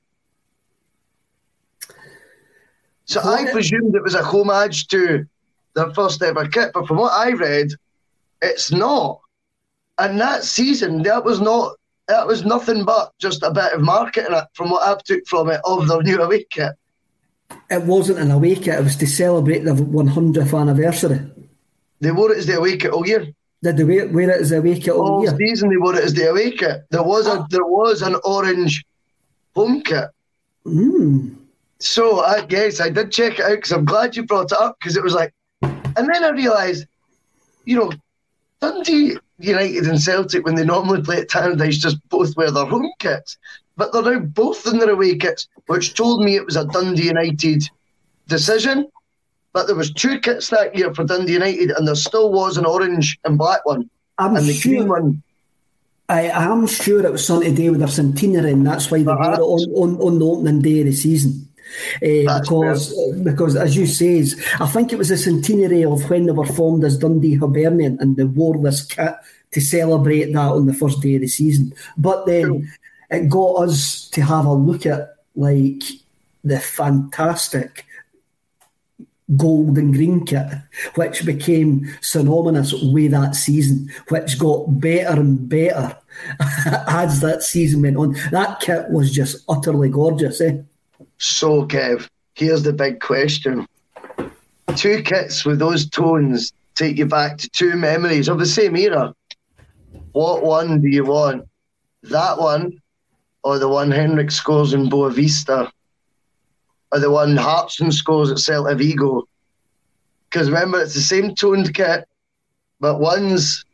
So I What? presumed it was a homage to their first ever kit, but from what I read, it's not. And that season, that was not. That was nothing but just a bit of marketing, from what I've took from it, of their new away kit. It wasn't an away kit, it was to celebrate the 100th anniversary. They wore it as the away kit all year. Did they wear, wear it as a away kit all All year? season they wore it as the away kit. There was a there was an orange home kit. Mm. So I guess I did check it out because I'm glad you brought it up because it was like, and then I realised you know, Dundee United and Celtic, when they normally play at Tannadice, just both wear their home kits. But they're now both in their away kits, which told me it was a Dundee United decision. But there was two kits that year for Dundee United, and there still was an orange and black one. I'm and the sure, green one. I am sure it was something to do with their centenary, and that's why they wore it on, on, on the opening day of the season. Uh, because because as you says, I think it was the centenary of when they were formed as Dundee Hibernian, and they wore this kit to celebrate that on the first day of the season. But then. It got us to have a look at like the fantastic gold and green kit, which became synonymous with that season, which got better and better *laughs* as that season went on. That kit was just utterly gorgeous, eh? So, Kev, here's the big question. Two kits with those tones take you back to two memories of the same era. What one do you want? That one, or the one Henrik scores in Boavista, or the one Hartson scores at Celta Vigo? Because remember, it's the same toned kit, but one's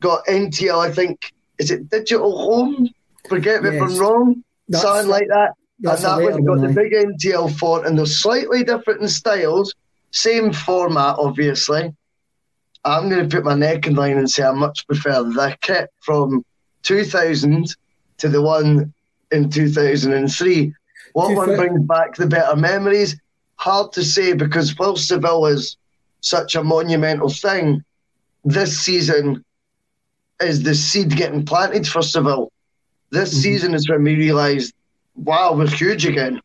got NTL, I think, is it Digital Home? Forget me if I'm wrong. That's- Something like that. that's and that one's got the aye. big NTL font, and they're slightly different in styles, same format, obviously. I'm going to put my neck in line and say I much prefer the kit from 2000 to the one in 2003. What one brings back the better memories? Hard to say because while Seville is such a monumental thing, this season is the seed getting planted for Seville. This Mm-hmm. season is when we realised, wow, we're huge again.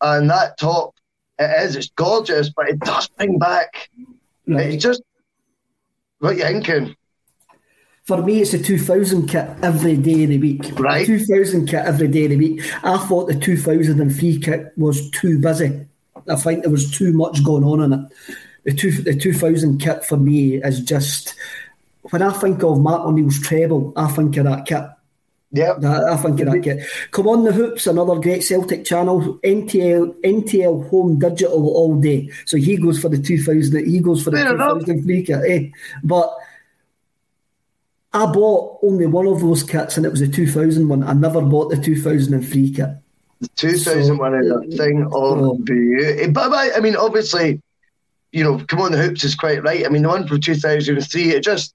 And that top, it is, it's gorgeous, but it does bring back. Right. It's just, what you thinking? For me, it's a 2000 kit every day of the week. Right. 2000 kit every day of the week. I thought the 2003 kit was too busy. I think there was too much going on in it. The, two, the 2000 kit for me is just, when I think of Matt O'Neill's treble, I think of that kit. Yep. I, I think of that kit. Come on the hoops, another great Celtic channel. NTL NTL home digital all day. So he goes for the 2000. He goes for the Fair enough. 2003 kit. Eh? But I bought only one of those kits, and it was a 2000 one. I never bought the 2003 kit. The 2001 is a thing Oh. of beauty. But, but I mean, obviously, you know, come on, the hoops is quite right. I mean, the one from 2003, it just,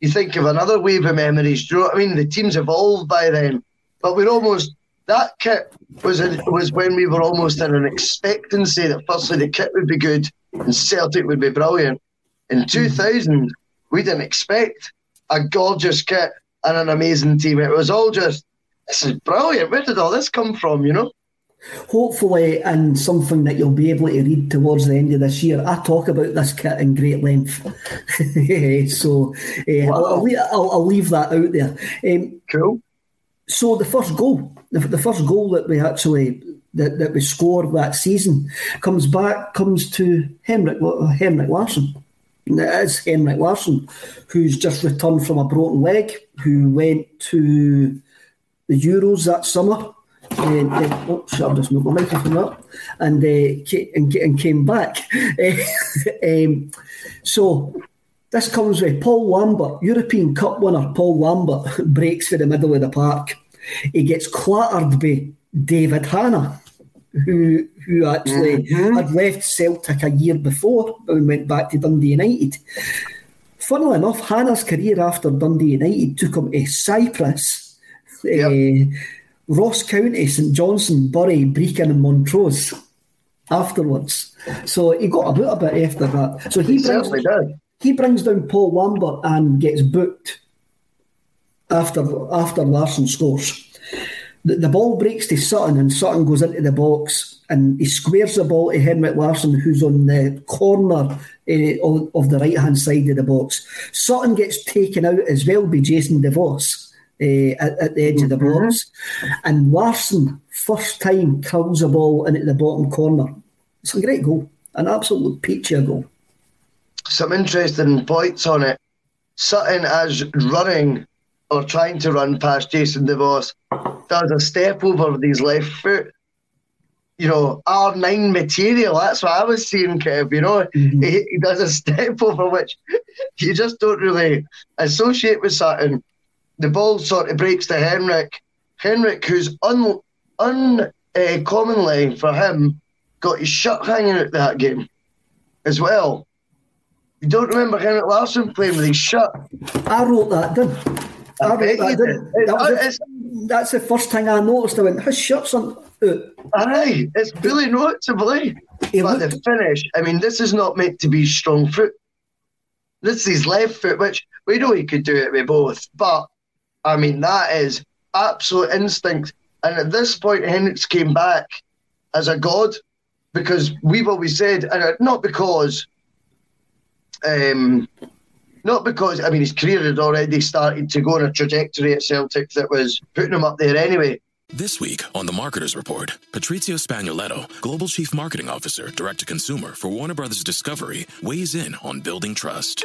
you think of another wave of memories. Do you know what I mean? The team's evolved by then, but we're almost, that kit was in, was when we were almost in an expectancy that firstly the kit would be good and Celtic would be brilliant. In 2000, we didn't expect a gorgeous kit and an amazing team. It was all just, this is brilliant. Where did all this come from, you know? Hopefully, and something that you'll be able to read towards the end of this year. I talk about this kit in great length, *laughs* so uh, I'll, I'll, I'll, I'll leave that out there. Um, Cool. so the first goal, the, the first goal that we actually that, that we scored that season comes back comes to Henrik Henrik Larsson. And It is Henrik Larsson who's just returned from a broken leg, who went to the Euros that summer. And, and, oh, I've just moved my microphone up, and uh, and, and came back. *laughs* um, so this comes with Paul Lambert, European Cup winner. Paul Lambert *laughs* breaks for the middle of the park. He gets clattered by David Hanna, who who actually had left Celtic a year before and went back to Dundee United. Funnily enough, Hanna's career after Dundee United took him to Cyprus, eh, Ross County, St Johnstone, Bury, Brechin, and Montrose afterwards. So he got a bit a bit after that. So he He brings, did. he brings down Paul Lambert and gets booked after after Larsson scores. The, the ball breaks to Sutton and Sutton goes into the box and he squares the ball to Henrik Larsson who's on the corner eh, of, of the right hand side of the box. Sutton gets taken out as well by Jason DeVos. Uh, at, at the edge of the box, and Larsson first time curls the ball into the bottom corner. It's a great goal, an absolute peachy goal. Some interesting points on it. Sutton, as running or trying to run past Jason DeVos, does a step over with his left foot. you know, R9 material. That's what I was seeing, Kev. You know, mm-hmm. he, he, does a step *laughs* over which you just don't really associate with something. The ball sort of breaks to Henrik. Henrik, who's un, uncommonly uh, for him, got his shirt hanging out that game as well. You don't remember Henrik Larsson playing with his shirt? I wrote that down. I, I wrote that down. That's the first thing I noticed. I went, his shirt's on. Aye, it's really noticeable. Eh? but the finish, I mean, this is not meant to be strong foot. This is his left foot, which we know he could do it with both. But, I mean, that is absolute instinct. And at this point, Henrik's came back as a god because we've always said, and not because, um, not because I mean his career had already started to go on a trajectory at Celtic that was putting him up there anyway. This week on the Marketers Report, Patrizio Spagnoletto, Global Chief Marketing Officer, Direct to Consumer for Warner Brothers Discovery, weighs in on building trust.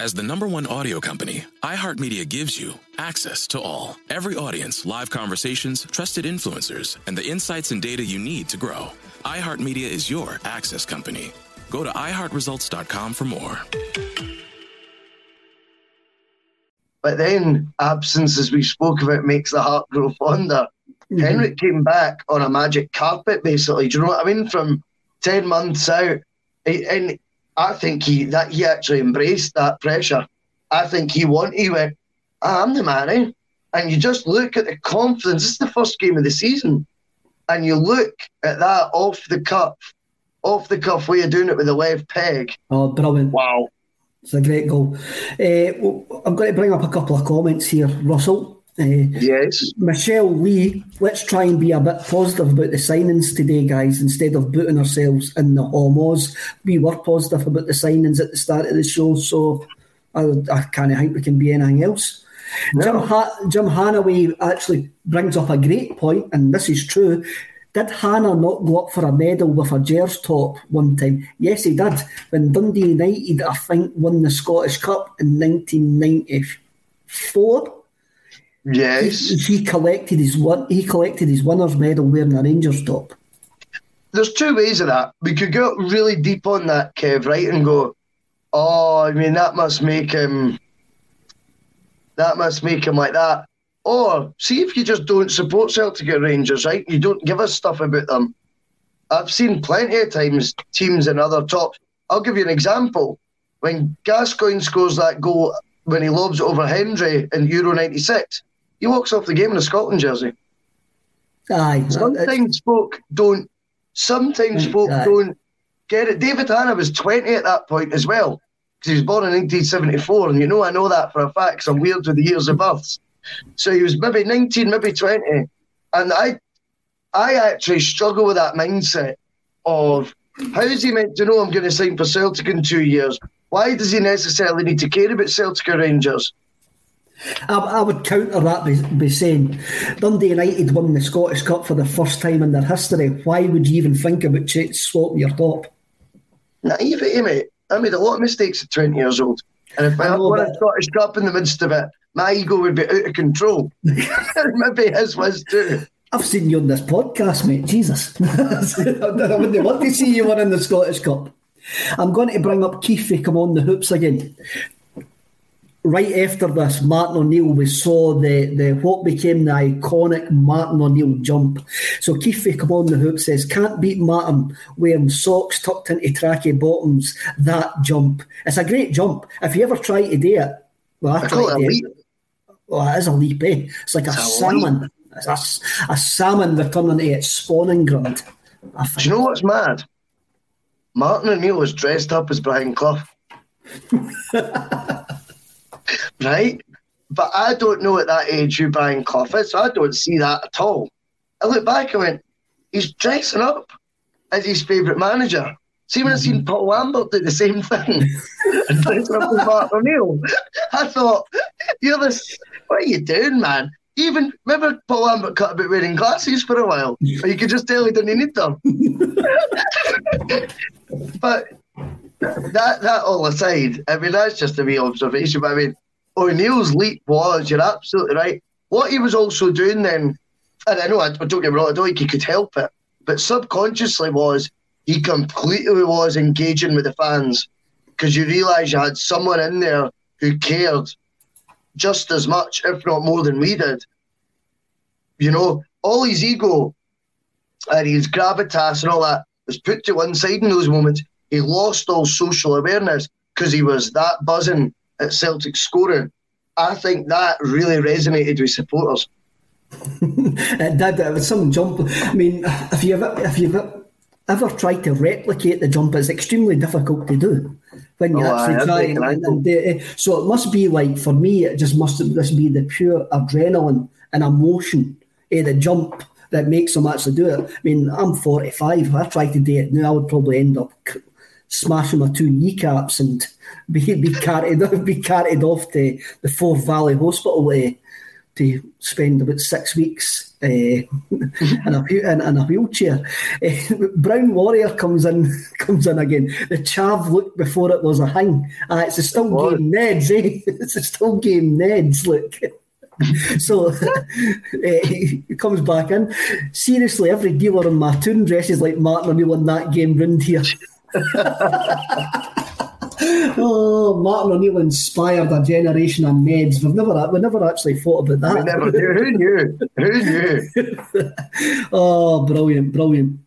As the number one audio company, iHeartMedia gives you access to all, every audience, live conversations, trusted influencers, and the insights and data you need to grow. iHeartMedia is your access company. Go to iHeartResults.com for more. But then, absence, as we spoke about, makes the heart grow fonder. Mm-hmm. Henrik came back on a magic carpet, basically. Do you know what I mean? From 10 months out. And I think he that he actually embraced that pressure. I think he wanted. He went, "I'm the man," eh? and you just look at the confidence. This is the first game of the season, and you look at that off the cuff, off the cuff way of doing it with the left peg. Oh, brilliant! Wow, it's a great goal. Uh, I'm going to bring up a couple of comments here, Russell. Uh, yes. Michelle Lee, let's try and be a bit positive about the signings today, guys, instead of booting ourselves in the homos. We were positive about the signings at the start of the show, so I, I kind of think we can be anything else. No. Jim, ha- Jim Hanaway actually brings up a great point, and this is true. Did Hanna not go up for a medal with a Gers top one time? Yes, he did. When Dundee United, I think, won the Scottish Cup in 1994. Yes, he, he collected his one. He collected his winners' medal wearing a Rangers top. There's two ways of that. We could go really deep on that, Kev, right, and go, "Oh, I mean, that must make him. That must make him like that." Or see if you just don't support Celtic Rangers, right? You don't give us stuff about them. I've seen plenty of times teams in other tops. I'll give you an example. When Gascoigne scores that goal when he lobs it over Hendry in Euro '96, he walks off the game in a Scotland jersey. Aye. Sometimes folk don't. Sometimes folk aye. don't get it. David Hanna was 20 at that point as well, because he was born in 1974, and you know I know that for a fact. Cause I'm weird with the years of births. So he was maybe 19, maybe 20, and I, I actually struggle with that mindset of how is he meant to know I'm going to sign for Celtic in two years? Why does he necessarily need to care about Celtic or Rangers? I, I, would counter that by, saying Dundee United won the Scottish Cup for the first time in their history. Why would you even think about swapping your top? Naive, eh, mate. I made a lot of mistakes at 20 years old. And if I, had won a Scottish Cup in the midst of it, my ego would be out of control. *laughs* *laughs* Maybe his was too. I've seen you on this podcast, mate. Jesus. *laughs* I wouldn't want to see you winning the Scottish Cup. I'm going to bring up Keith come on the hoops again right after this, Martin O'Neill, we saw the, the what became the iconic Martin O'Neill jump. So Keith come on the hoop says, can't beat Martin wearing socks tucked into tracky bottoms. That jump. It's a great jump. If you ever try to do it, well, I, tried it. Well, it is a leap, eh? It's like it's a, a salmon. It's a, a salmon returning to its spawning ground. Do you know what's mad? Martin O'Neill was dressed up as Brian Clough. *laughs* *laughs* right? But I don't know at that age who Brian Clough is, so I don't see that at all. I look back, I went, he's dressing up as his favourite manager. See, when I seen mm-hmm. Paul Lambert do the same thing *laughs* and dressing up as Mark O'Neill, I thought You're this. What are you doing, man? Even remember Paul Lambert cut about wearing glasses for a while, or you could just tell he didn't need them. *laughs* but that that all aside, I mean that's just a wee observation. But I mean, oh, O'Neill's leap was you're absolutely right. What he was also doing then, and I know I don't get me wrong, I don't think he could help it, but subconsciously was he completely was engaging with the fans because you realise you had someone in there who cared just as much, if not more than we did. You know, all his ego and his gravitas and all that was put to one side in those moments. He lost all social awareness because he was that buzzing at Celtic scoring. I think that really resonated with supporters. *laughs* it did. It was some jump. I mean, if you've if you've ever tried to replicate the jump, it's extremely difficult to do when you oh, actually try and, and, and so it must be like for me it just must this be the pure adrenaline and emotion eh, the jump that makes them actually do it. I mean, I'm 45. If I tried to do it now, I would probably end up smashing my two kneecaps and *laughs* be, be carried *laughs* be carried off to the Forth Valley Hospital uh, to spend about six weeks uh, *laughs* in, a, in, in, a wheelchair. Uh, Brown Warrior comes in comes in again. The chav look before it was a hang. Uh, it's a still what? game Neds, eh? It's a still game Neds, look. so uh, he comes back in. Seriously, every dealer in my tune dresses like Martin O'Neill in that game round here. Oh, Martin O'Neill inspired a generation of Neds. We've never, we never actually thought about that. We never knew. Who knew? Who knew? *laughs* oh, brilliant, brilliant.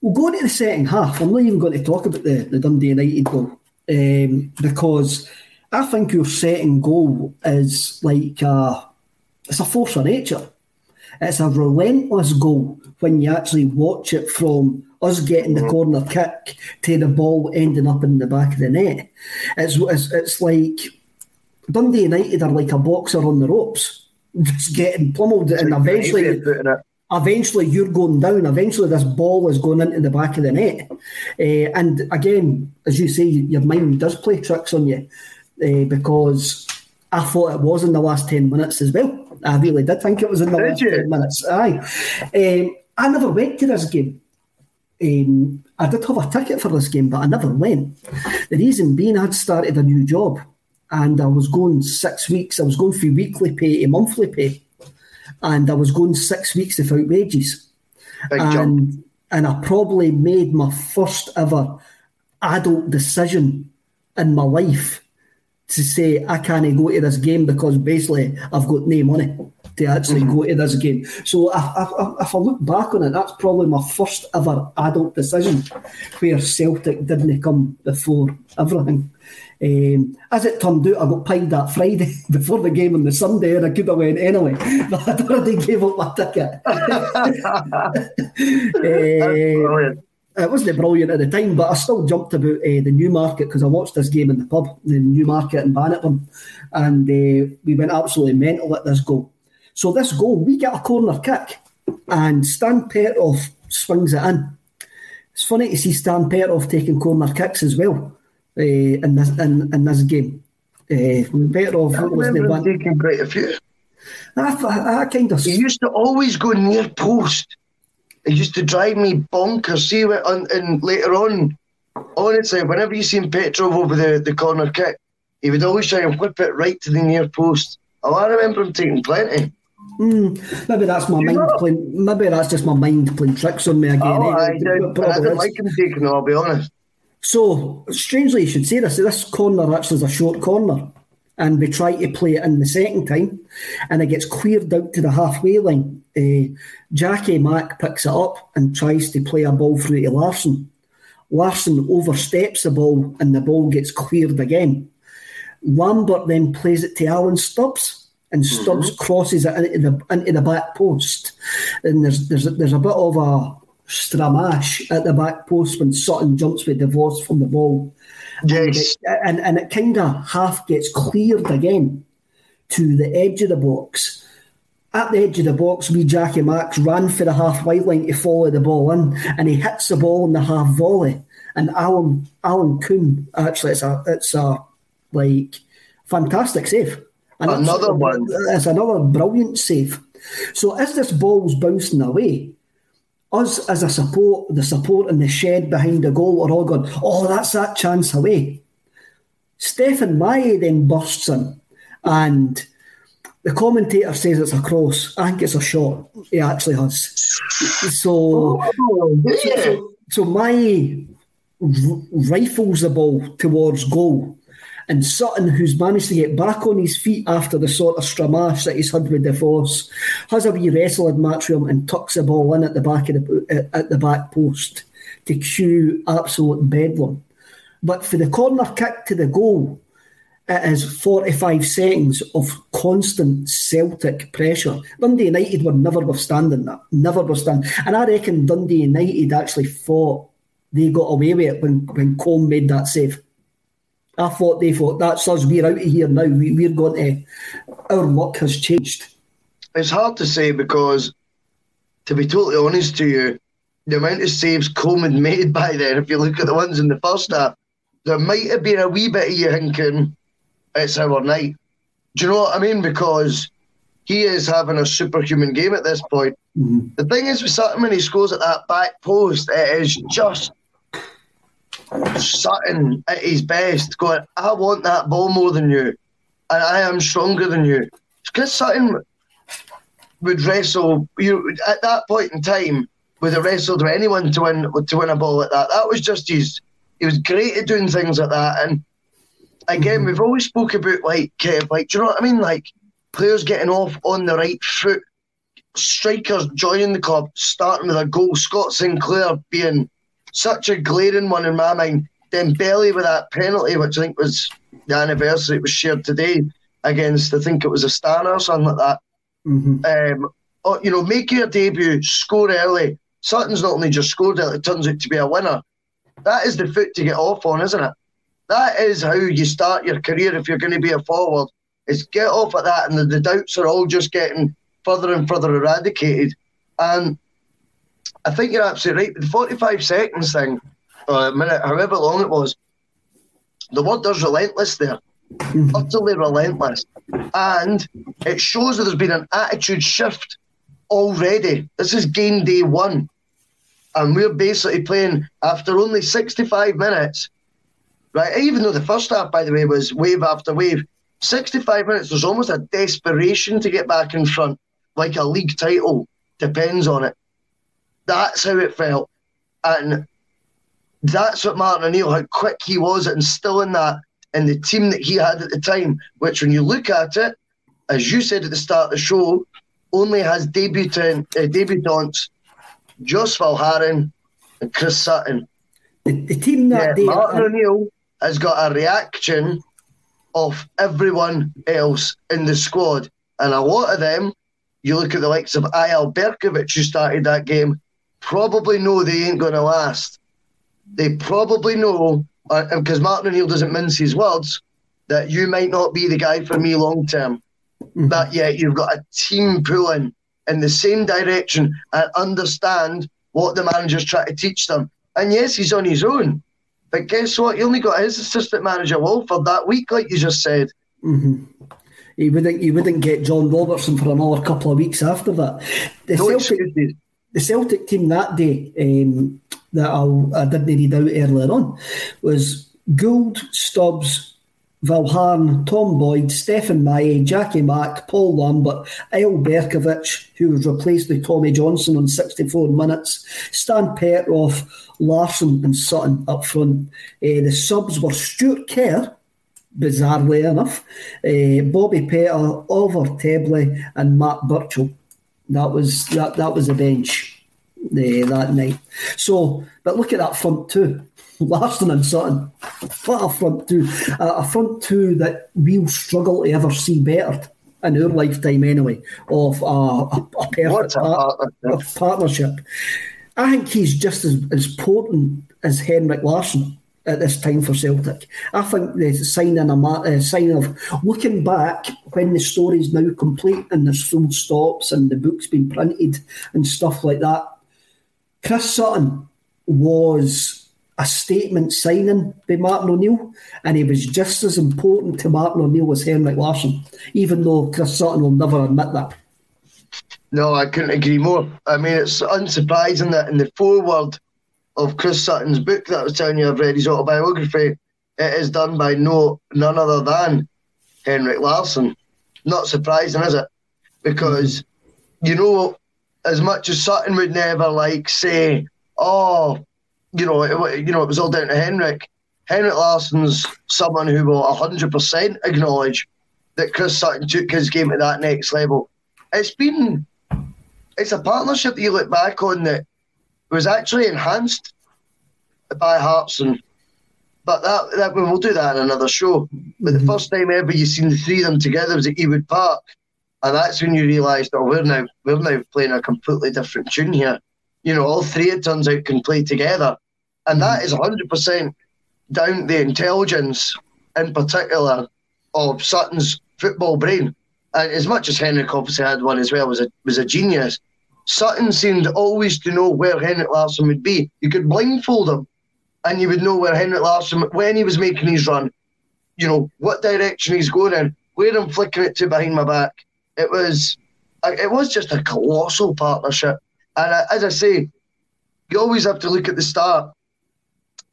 We'll go into the second half. I'm not even going to talk about the, the Dundee United goal um, because I think your second goal is like a, it's a force of nature. It's a relentless goal when you actually watch it from us getting the mm-hmm. corner kick to the ball ending up in the back of the net. It's, it's, it's like Dundee United are like a boxer on the ropes, *laughs* just getting pummeled, and eventually, eventually you're going down. Eventually, this ball is going into the back of the net. Uh, and again, as you say, your mind does play tricks on you uh, because I thought it was in the last 10 minutes as well. I really did think it was in the did last you? 10 minutes. Aye. Um, I never went to this game. Um, I did have a ticket for this game, but I never went. The reason being, I'd started a new job and I was going six weeks. I was going from weekly pay to monthly pay, and I was going six weeks without wages. Big and, jump. and I probably made my first ever adult decision in my life to say I can't go to this game because basically I've got no money to actually mm-hmm. go to this game. So if, if, if, I look back on it, that's probably my first ever adult decision where Celtic didn't come before everything. Um, as it turned out, I got paid that Friday *laughs* before the game on the Sunday, and I could have went anyway. *laughs* But I'd already gave up my ticket. *laughs* uh, it wasn't brilliant at the time, but I still jumped about uh, the Newmarket because I watched this game in the pub, the new market in Bannockburn, and uh, we went absolutely mental at this goal. So this goal, we get a corner kick, and Stan Petrov swings it in. It's funny to see Stan Petrov taking corner kicks as well uh, in this in, in this game. Uh, Petrov was the one taking quite a few. I, I kind of. He used to always go near post it used to drive me bonkers. See, and, and later on, honestly, whenever you seen Petrov over the, the corner kick, he would always try and whip it right to the near post. Oh, I remember him taking plenty. Mm, maybe that's my mind playing. Maybe that's just my mind playing tricks on me again. Oh, eh? I, did, I didn't like him taking. I'll be honest. So strangely, you should say this. This corner actually is a short corner and we try to play it in the second time, and it gets cleared out to the halfway line. Uh, Jackie Mack picks it up and tries to play a ball through to Larsson. Larsson oversteps the ball, and the ball gets cleared again. Lambert then plays it to Alan Stubbs, and. Stubbs mm-hmm. crosses it into the into the back post. And there's there's there's a bit of a stramash at the back post when Sutton jumps with DeVos from the ball Yes. And it, and, and it kind of half gets cleared again to the edge of the box. At the edge of the box, we Jackie Max ran for the half wide line to follow the ball in, and he hits the ball in the half volley. And Alan Alan Combe, actually, it's a it's a like fantastic save. And another one. It's another brilliant save. So as this ball's bouncing away, us as a support, the support in the shed behind the goal are all going, oh, that's that chance away. Stéphane Mahé then bursts in and the commentator says it's a cross. I think it's a shot. He actually has. So, Oh, yeah. so, so Maie r- rifles the ball towards goal. And Sutton, who's managed to get back on his feet after the sort of stramash that he's had with DeVos, has a wee wrestle in Matchroom and tucks the ball in at the back of the at the back post to cue absolute bedlam. But for the corner kick to the goal, it is 45 seconds of constant Celtic pressure. Dundee United were never withstanding that. Never withstanding. And I reckon Dundee United actually thought they got away with it when, when Combe made that save. I thought they thought, that's us, we're out of here now. We, we're going to, our luck has changed. It's hard to say because, to be totally honest to you, the amount of saves Coleman *laughs* made by then, if you look at the ones in the first half, there might have been a wee bit of you thinking, it's our night. Do you know what I mean? Because he is having a superhuman game at this point. Mm-hmm. The thing is with Sutton when he scores at that back post, it is just Sutton at his best going, I want that ball more than you. And I am stronger than you. Because Sutton would wrestle you at that point in time would have wrestled with anyone to win to win a ball like that. That was just his he was great at doing things like that. And again, we've always spoke about like uh, like do you know what I mean? Like players getting off on the right foot, strikers joining the club, starting with a goal. Scott Sinclair being such a glaring one in my mind. Dembele with that penalty, which I think was the anniversary, it was shared today against, I think it was Astana or something like that. Um, oh, you know, make your debut, score early. Sutton's not only just scored early, it turns out to be a winner. That is the foot to get off on, isn't it? That is how you start your career if you're going to be a forward. Is get off at that, and the, the doubts are all just getting further and further eradicated. And I think you're absolutely right. The 45 seconds thing, or a minute, however long it was, the word there's relentless there. Mm-hmm. Utterly relentless. And it shows that there's been an attitude shift already. This is game day one. And we're basically playing after only 65 minutes, right? Even though the first half, by the way, was wave after wave, 65 minutes, there's almost a desperation to get back in front, like a league title depends on it. That's how it felt. And that's what Martin O'Neill, how quick he was at instilling that in the team that he had at the time, which when you look at it, as you said at the start of the show, only has debutant, uh, debutants Joos Valgaeren and Chris Sutton. The, the team that Yeah. Martin O'Neill has got a reaction of everyone else in the squad. And a lot of them, you look at the likes of Eyal Berkovic, who started that game, probably know they ain't going to last. They probably know, uh, because Martin O'Neill doesn't mince his words, that you might not be the guy for me long term. Mm-hmm. But yet you've got a team pulling in the same direction and understand what the manager's trying to teach them. And yes, he's on his own. But guess what? He only got his assistant manager Walford that week, like you just said. Mm-hmm. You wouldn't, you wouldn't get John Robertson for another couple of weeks after that. The, No Celtic, excuses. The Celtic team that day um, that I'll, I didn't read out earlier on was Gould, Stubbs, Valgaeren, Tom Boyd, Stéphane Mahé, Jackie Mack, Paul Lambert, Eyal Berkovic, who was replaced by Tommy Johnson on 64 minutes, Stan Petrov, Larsson, and Sutton up front. Uh, the subs were Stuart Kerr, bizarrely enough, uh, Bobby Petta, Oliver Tébily, and Matt Burchill. That was that. That was the bench uh, that night. So, but look at that front two. *laughs* Larsson and Sutton. What a front two. A, a front two that we'll struggle to ever see better in our lifetime anyway, of a, a, a perfect a par- partnership. a partnership. I think he's just as, as potent as Henrik Larsson at this time for Celtic. I think the sign, in a uh, sign of looking back when the story's now complete and there's full stops and the book's been printed and stuff like that. Chris Sutton was a statement signing by Martin O'Neill, and he was just as important to Martin O'Neill as Henrik Larsson, even though Chris Sutton will never admit that. No, I couldn't agree more. I mean, it's unsurprising that in the foreword of Chris Sutton's book that I was telling you I've read his autobiography, it is done by no none other than Henrik Larsson. Not surprising, is it? Because you know, as much as Sutton would never like say, "Oh, you know, it, you know, it was all down to Henrik." Henrik Larsson's someone who will hundred percent acknowledge that Chris Sutton took his game to that next level. It's been, it's a partnership that you look back on that was actually enhanced by Hartson. But that, that we'll do that in another show. But the mm-hmm. first time ever you seen the three of them together was at Ewood Park, and that's when you realised, oh, we're now we're now playing a completely different tune here. You know, all three it turns out can play together, and that mm-hmm. is hundred percent down the intelligence, in particular, of Sutton's football brain. And as much as Henrik obviously had one as well, was a was a genius. Sutton seemed always to know where Henrik Larsson would be. You could blindfold him, and you would know where Henrik Larsson when he was making his run. You know what direction he's going in, where I'm flicking it to behind my back. It was, it was just a colossal partnership. And uh, as I say, you always have to look at the start,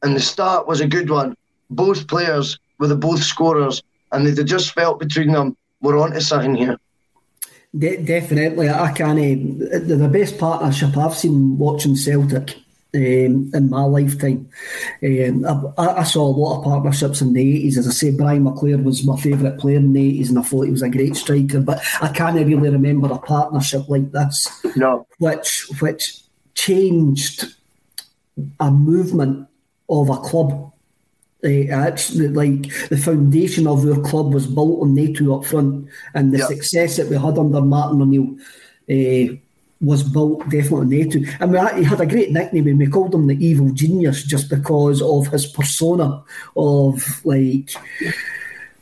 and the start was a good one. Both players were the both scorers, and they just felt between them we're onto something here. De- definitely, I can't. Uh, the best partnership I've seen watching Celtic um, in my lifetime. Um, I, I, saw a lot of partnerships in the eighties. As I say, Brian McClair was my favourite player in the eighties, and I thought he was a great striker. But I can't really remember a partnership like this, no, which which changed a movement of a club uh, actually like the foundation of our club was built on they two up front, and the yep. success that we had under Martin O'Neill uh, was built definitely on they two. And we, he had a great nickname, and we called him the evil genius just because of his persona of like.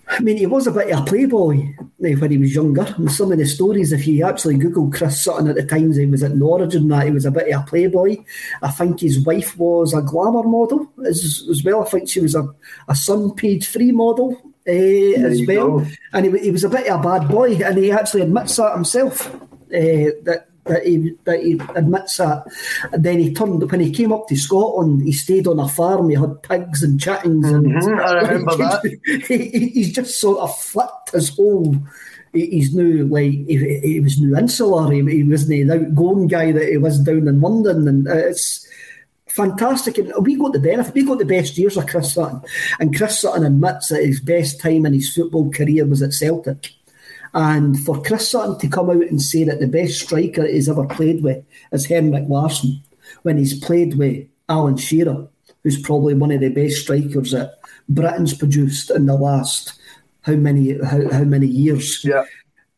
I mean, he was a bit of a playboy eh, when he was younger. And some of the stories, if you actually Google Chris Sutton at the times he was at Norwich and that, he was a bit of a playboy. I think his wife was a glamour model as, as well. I think she was a, a Sun page free model uh, as well. Go. And he, he was a bit of a bad boy, and he actually admits that himself. Uh, that that he that he admits that. And then he turned when he came up to Scotland. He stayed on a farm. He had pigs and chickens. And mm-hmm, I *laughs* remember that. *laughs* He, he's just sort of flipped his whole. He's new like he, he was new insular. He, he wasn't the outgoing guy that he was down in London, and it's fantastic. And we got the benefit. We got the best years of Chris Sutton, and Chris Sutton admits that his best time in his football career was at Celtic. And for Chris Sutton to come out and say that the best striker he's ever played with is Henrik Larsson, when he's played with Alan Shearer, who's probably one of the best strikers that Britain's produced in the last how many how, how many years. Yeah.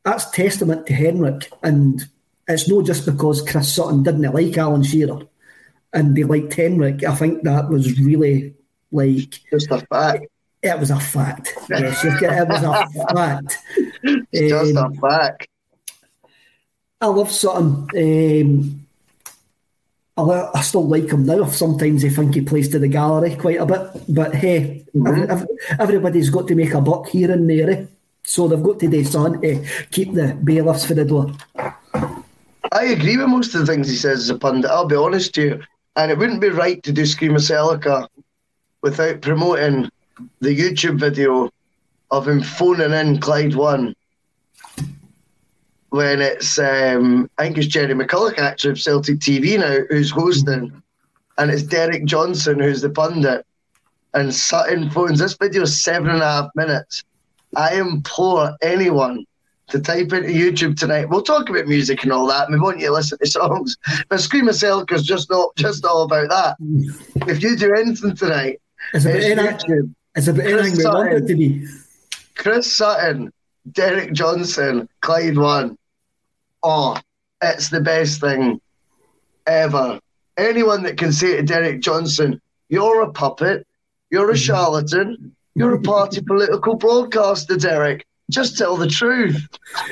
That's testament to Henrik. And it's not just because Chris Sutton didn't like Alan Shearer and they liked Henrik. I think that was really like just a fact. It was a fact. Yes, it was a *laughs* fact. It's just um, a fact. I love Sutton. Um, I, I, still like him now. Sometimes I think he plays to the gallery quite a bit. But hey, mm-hmm. everybody's got to make a buck here and there. Eh? So they've got to do something to keep the bailiffs for the door. I agree with most of the things he says as a pundit. I'll be honest to you. And it wouldn't be right to do Screamacelica without promoting the YouTube video of him phoning in Clyde One when it's um, I think it's Gerry McCulloch actually of Celtic TV now who's hosting, and it's Derek Johnstone who's the pundit, and Sutton phones. This video is seven and a half minutes. I implore anyone to type into YouTube tonight. We'll talk about music and all that. And we want you to listen to *laughs* songs, but Scream of is just not just all about that. If you do anything tonight, it's about YouTube. It's about anything we want it to be. Chris Sutton, Derek Johnstone, Clyde One. Oh, it's the best thing ever. Anyone that can say to Derek Johnstone, you're a puppet, you're a mm-hmm. charlatan, you're a party political broadcaster, Derek. Just tell the truth.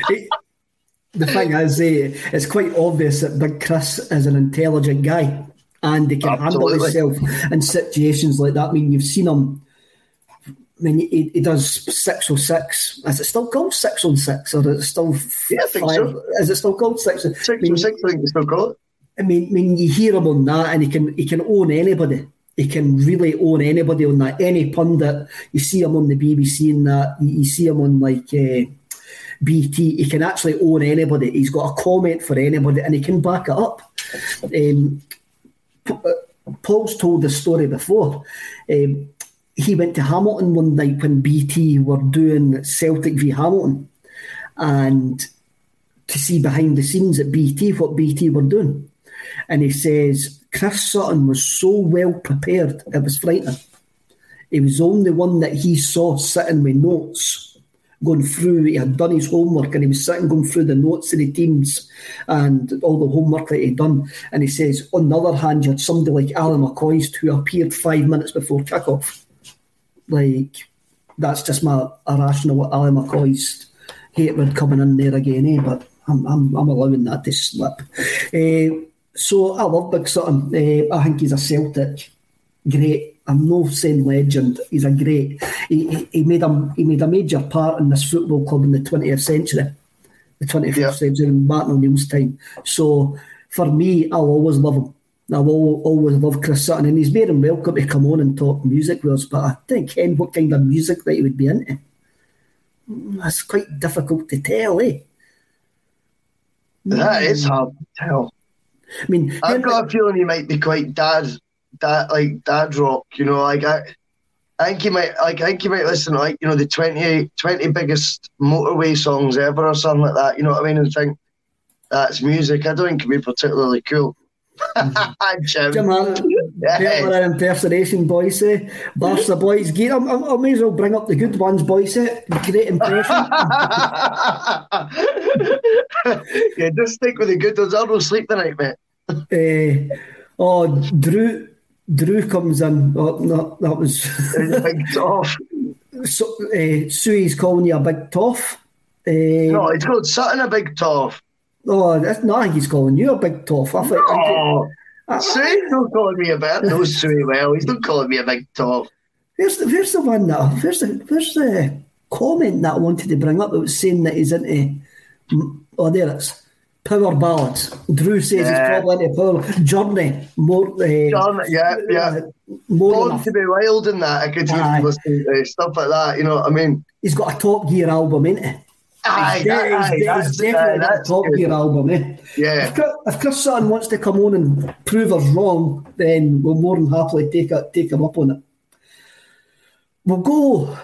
*laughs* the thing is, uh, it's quite obvious that Big Chris is an intelligent guy and he can Absolutely. handle himself in situations like that. I mean, you've seen him. I mean, he, he does six or six. Is it still called six on six, or is it still yeah, I think five? So. Is it still called six? Six I mean, or six, I think it's still called. I mean, I mean, you hear him on that, and he can he can own anybody. He can really own anybody on that. Any pundit, you see him on the BBC and that. You, you see him on like. Uh, BT, he can actually own anybody. He's got a comment for anybody and he can back it up. Um, uh, Paul's told the story before. Um, he went to Hamilton one night when BT were doing Celtic v Hamilton and to see behind the scenes at BT what BT were doing. And he says Chris Sutton was so well prepared, it was frightening. He was the only one that he saw sitting with notes going through, he had done his homework and he was sitting going through the notes of the teams and all the homework that he'd done. And he says, on the other hand, you had somebody like Alan McCoist who appeared five minutes before kickoff. Like, that's just my irrational Alan McCoist hatred coming in there again, eh? But I'm, I'm, I'm allowing that to slip. Uh, so I love Big Sutton. Uh, I think he's a Celtic. Great I'm no saying legend. He's a great. He, he, he, made a he made a major part in this football club in the 20th century, the 21st yeah. century in Martin O'Neill's time. So for me, I'll always love him. I've always loved Chris Sutton, and he's made him welcome to come on and talk music with us. But I think Ken, what kind of music that he would be into. That's quite difficult to tell, eh? That is hard to tell. I mean, I've got a feeling he might be quite dad that like dad rock, you know, like I, I think he might like I think you might listen to like you know the 20, 20 biggest motorway songs ever or something like that. You know what I mean? And think that's music. I don't think it can be particularly cool. Jim, Jim *laughs* yeah. an impersonation say. Eh? Boys. Get, I, I, I may as well bring up the good ones, boys. Eh? Great impression. *laughs* yeah, just stick with the good ones. I'll go sleep tonight, mate. uh, oh, Drew Drew comes in. Oh, no, that was big toff. So, uh, Suey's calling you a big toff. Uh, no, he's called Sutton a big toff. Oh, that's, no, I think he's calling you a big toff. I think. No, I, not calling me a big. No, *laughs* Suey well. He's not calling me a big toff. Where's the Where's the one that? Where's the Where's the comment that I wanted to bring up that was saying that he's into? Oh, there it is power ballads. Drew says yeah. he's probably into power journey more. Uh, journey, yeah, yeah. Uh, more Born to be wild in that. I could even listen to stuff like that. You know what I mean? He's got a Top Gear album, isn't he? Aye, he's, aye, he's, aye, definitely got a Top good. Gear album, eh? Yeah. If Chris, if Chris Sutton wants to come on and prove us wrong, then we'll more than happily take a, take him up on it. We'll go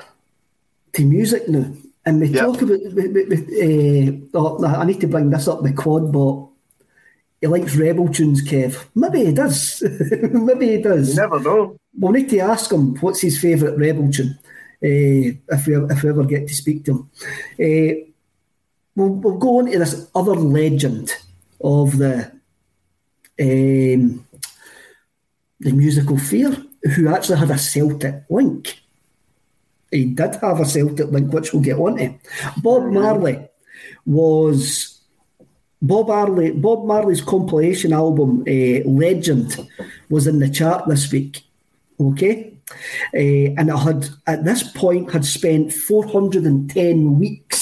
to music now. And we yep. talk about, uh, oh, I need to bring this up with Quad, but he likes rebel tunes, Kev. Maybe he does. *laughs* Maybe he does. You never know. We'll need to ask him what's his favourite rebel tune uh, if, we, if we ever get to speak to him. Uh, we'll, we'll go on to this other legend of the um, the musical fear who actually had a Celtic link he did have a Celtic link, which we'll get onto. Bob Marley was Bob Marley. Bob Marley's compilation album, uh, Legend, was in the chart this week. Okay, uh, and it had at this point had spent 410 weeks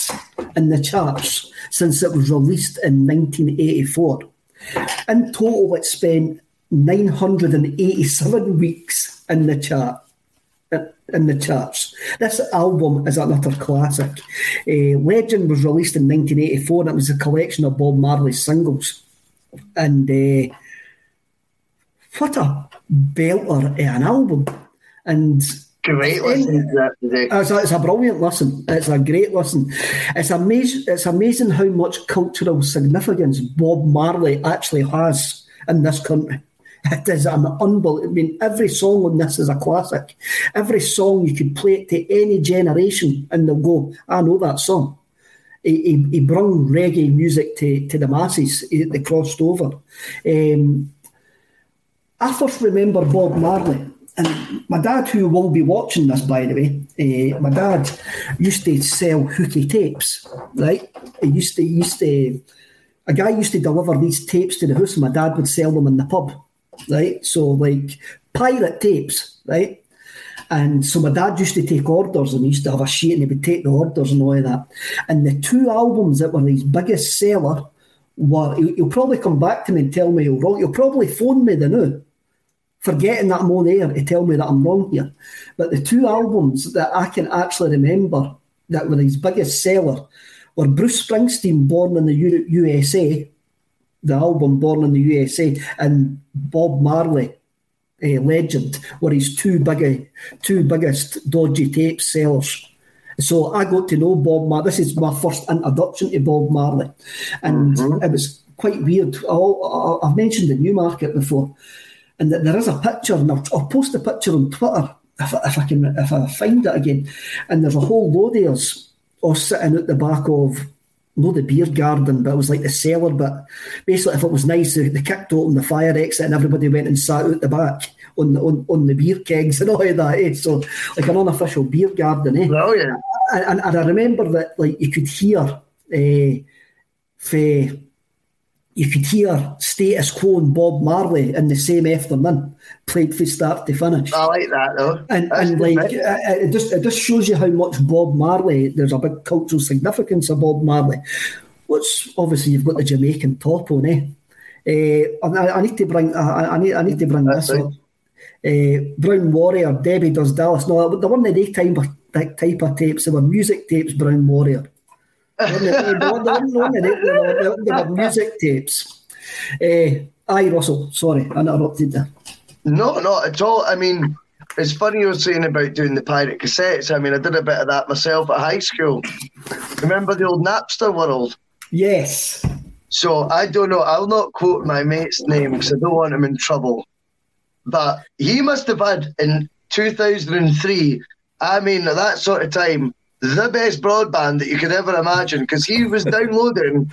in the charts since it was released in 1984. In total, it spent 987 weeks in the chart in the charts. This album is an utter classic. Uh, Legend was released in 1984 and it was a collection of Bob Marley's singles. And uh, what a belter an album. And Great listen It's a, it's a brilliant listen. It's a great listen. It's amazing. It's amazing how much cultural significance Bob Marley actually has in this country. It is an unbelievable. I mean, every song on this is a classic. Every song you could play it to any generation, and they'll go, "I know that song." He, he, he brought reggae music to, to the masses. He, they crossed over. Um, I first remember Bob Marley, and my dad, who will be watching this, by the way, uh, my dad used to sell hooky tapes. Right, he used to used to. A guy used to deliver these tapes to the house, and my dad would sell them in the pub right? So like pirate tapes, right? And so my dad used to take orders and he used to have a sheet and he would take the orders and all of that. And the two albums that were his biggest seller were, he'll probably come back to me and tell me. He'll probably phone me the new, forgetting that I'm on air to tell me that I'm wrong here. But the two albums that I can actually remember that were his biggest seller were Bruce Springsteen, Born in the U- USA, the album Born in the USA, and Bob Marley, a legend, were his two big, two biggest dodgy tape sellers. So I got to know Bob Marley. This is my first introduction to Bob Marley, and mm-hmm. it was quite weird. i have mentioned the Newmarket before, and that there is a picture, and I'll, I'll post a picture on Twitter if, if, I can if I find it again. And there's a whole load of us all sitting at the back of not the beer garden, but it was like the cellar. But basically, if it was nice, they, they kicked open the fire exit and everybody went and sat out the back on the on, on the beer kegs and *laughs* all of that. Eh? So like an unofficial beer garden. Eh? Oh yeah. And, and I remember that like you could hear. Uh, you could hear Status Quo and Bob Marley in the same afternoon, played from start to finish. I like that though. And, and like it, it, just it just shows you how much Bob Marley. There's a big cultural significance of Bob Marley. Which obviously you've got the Jamaican top on, eh? Uh, I, I, need to bring. I, I need. I need to bring That's this right. up. Uh, Brown Warrior, Debbie does Dallas. No, the one the type of, type of tapes. They were music tapes. Brown Warrior the, music tapes. Uh, aye, Russell, sorry, I interrupted there. No, not at all. I mean, it's funny you were saying about doing the pirate cassettes. I mean, I did a bit of that myself at high school. Remember the old Napster world? Yes. So I don't know. I'll not quote my mate's name because I don't want him in trouble. But he must have had in 2003. I mean, at that sort of time, the best broadband that you could ever imagine because he was downloading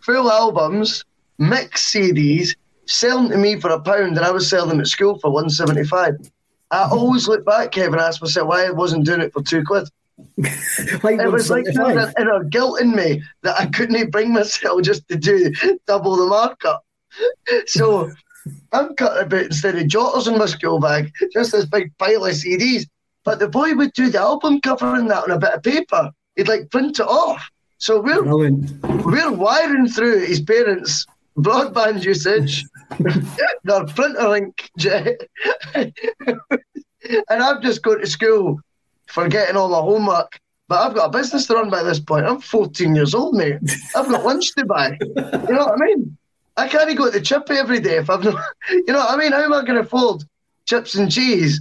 full albums, mix CDs, selling to me for a pound, and I was selling them at school for one seventy five. I always look back, Kevin, and ask myself why I wasn't doing it for two quid. it was like an inner guilt in me that I couldn't bring myself *laughs* just to do double the markup. So I'm cutting a bit instead of jotters in my school bag, just this big pile of CDs. But the boy would do the album cover and that on a bit of paper. He'd like print it off. So we're we're wiring through his parents' broadband usage, *laughs* their printer link jet, and I'm just going to school forgetting all my homework. But I've got a business to run by this point. I'm 14 years old, mate. I've got lunch to buy. You know what I mean? I can't even go to the chippy every day if I've not. *laughs* You know what I mean? How am I going to afford chips and cheese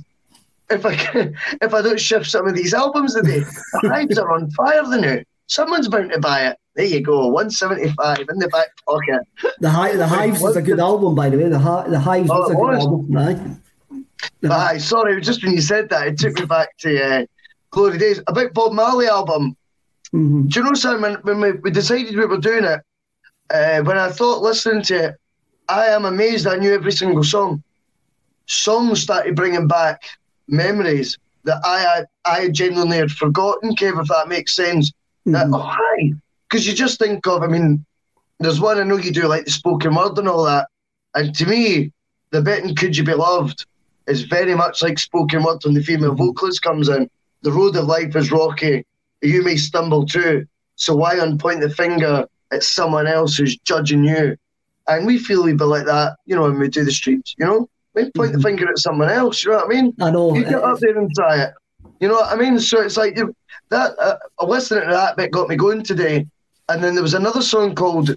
if I can, *laughs* if I don't shift some of these albums today. The hives are on fire the new. Someone's bound to buy it. There you go, one seventy five in the back pocket. The Hi- the Hives is a good album, by the way. The Hi- the Hives oh, is a good album, right? Aye, sorry, just when you said that, it took me back to uh, glory days. About Bob Marley album. Mm-hmm. Do you know, Simon? When we, we decided we were doing it, uh, when I thought listening to it, I am amazed I knew every single song. Songs started bringing back memories that I I genuinely had forgotten, Kev, if that makes sense. Mm-hmm. That, oh, hi. Because you just think of, I mean, there's one I know you do like the spoken word and all that. And to me, the bit in Could You Be Loved is very much like spoken word when the female mm-hmm. vocalist comes in. The road of life is rocky. You may stumble too. So why unpoint the finger at someone else who's judging you? And we feel we be like that, you know, when we do the streets, you know? Maybe point mm-hmm. the finger at someone else. You know what I mean? I know. You get up there and try it. You know what I mean? So it's like you, that. Uh, listening to that bit got me going today. And then there was another song called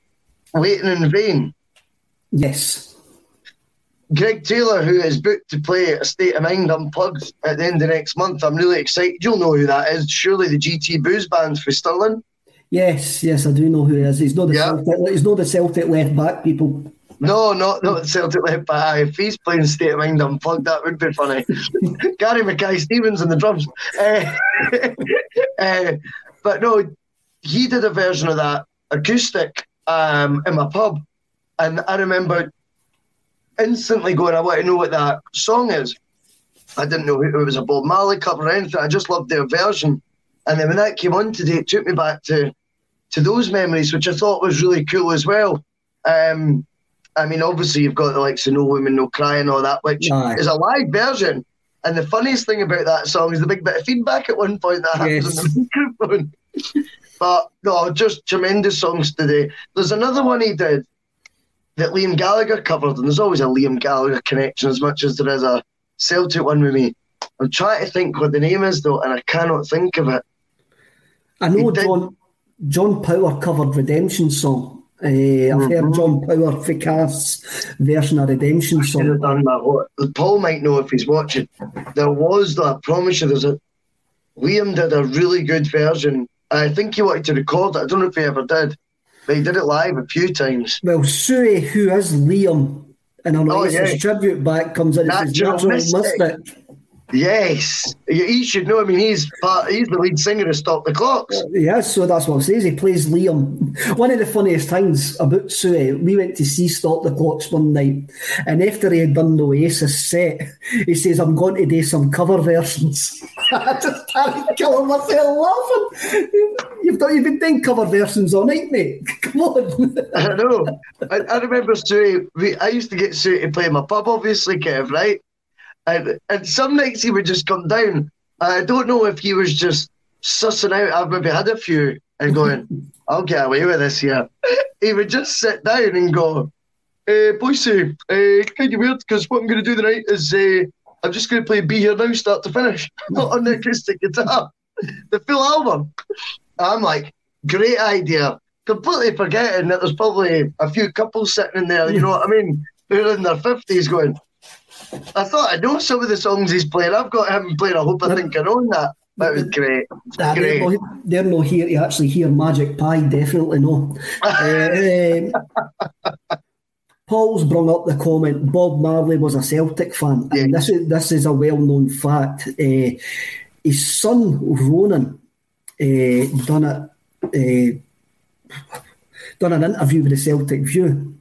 "Waiting in Vain." Yes. Greg Taylor, who is booked to play A State of Mind Unplugged at the end of next month. I'm really excited. You'll know who that is. Surely the GT Booze Band for Stirling. Yes, yes, I do know who he is. He's not the yeah. Celtic, he's not the Celtic left back people. No, not not Celtic left back. If he's playing State of Mind unplugged, that would be funny. *laughs* Gary Mackay Stevens on the drums. Uh, uh, *laughs* but no, he did a version of that acoustic um, in my pub, and I remember instantly going, "I want to know what that song is." I didn't know it was a Bob Marley cover or anything. I just loved their version, and then when that came on today, it took me back to to those memories, which I thought was really cool as well. Um, I mean, obviously you've got the likes of No Women, No Cry and all that, which Aye. is a live version. And the funniest thing about that song is the big bit of feedback at one point that happens Yes. on the *laughs* microphone. but no, just tremendous songs today. There's another one he did that Liam Gallagher covered, and there's always a Liam Gallagher connection as much as there is a Celtic one with me. I'm trying to think what the name is though, and I cannot think of it. I know John John Power covered Redemption song. Uh, I've heard John Power Ficast's version of Redemption song. done that. Paul might know if he's watching. There was, I promise you, there's a. Liam did a really good version. I think he wanted to record it. I don't know if he ever did, but he did it live a few times. Well, Sue, who is Liam and an Oh, yeah. tribute back, comes in and says, Natural Natural Mystic." Mystic. Yes, he should know. I mean, he's he's the lead singer of Stop the Clocks. Yes, so that's what I'm saying. He plays Liam. One of the funniest things about Sue, we went to see Stop the Clocks one night, and after he had done the Oasis set, he says, I'm going to do some cover versions. *laughs* I just started killing myself laughing. You've got you've been doing cover versions all night, mate. *laughs* Come on. *laughs* I know. I, I remember Sue. I used to get Sue to play in my pub, obviously, Kev, right? And and some nights he would just come down. I don't know if he was just sussing out. I've maybe had a few and going, *laughs* I'll get away with this here. He would just sit down and go, uh, boy, Sue, uh, kind of weird because what I'm going to do tonight is uh, I'm just going to play Be Here Now, start to finish, *laughs* not on the acoustic guitar, *laughs* the full album. I'm like, great idea. Completely forgetting that there's probably a few couples sitting in there, you know what I mean? Who are in their 50s going, I thought I know some of the songs he's playing. I've got him playing. I hope I think I own that. That was great. Nah, Great. they're, no, they're no here to actually hear Magic Pie, definitely no. *laughs* Um, Paul's brought up the comment Bob Marley was a Celtic fan, and this is this is a well known fact. Uh, his son Rohan uh, done it, uh, done an interview with the Celtic View.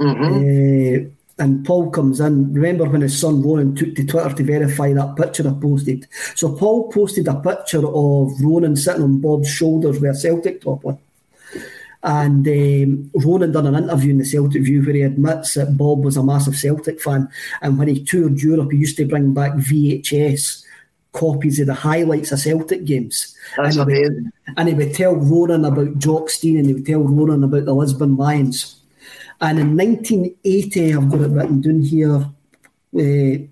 Uh, and Paul comes in. Remember when his son Rohan took to Twitter to verify that picture I posted? So Paul posted a picture of Rohan sitting on Bob's shoulders with a Celtic top on. And um, Rohan done an interview in the Celtic View where he admits that Bob was a massive Celtic fan. And when he toured Europe, he used to bring back VHS copies of the highlights of Celtic games. That's and, he would, amazing. and he would tell Rohan about Jock Stein and he would tell Rohan about the Lisbon Lions. And in 1980, I've got it written down here. Uh,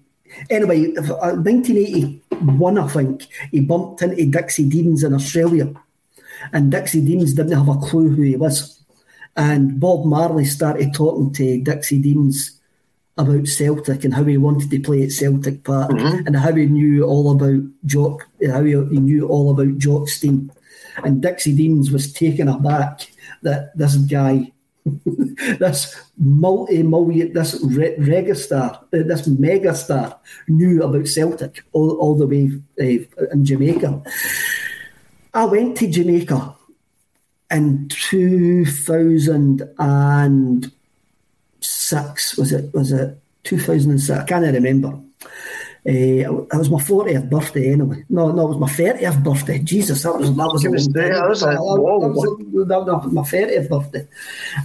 anyway, uh, 1981, I think, he bumped into Dixie Deans in Australia. And Dixie Deans didn't have a clue who he was. And Bob Marley started talking to Dixie Deans about Celtic and how he wanted to play at Celtic Park and how he knew all about Jock, how he, he knew all about Jock Stein. And Dixie Deans was taken aback that this guy, *laughs* this multi-million, this re- uh, this megastar knew about Celtic all, all the way uh, in Jamaica. I went to Jamaica in 2006. Was it? Was it 2006? I can't remember. Uh, it was my 40th birthday anyway. No, no, it was my 30th birthday. Jesus, that was that was long that was That was, that was my 30th birthday,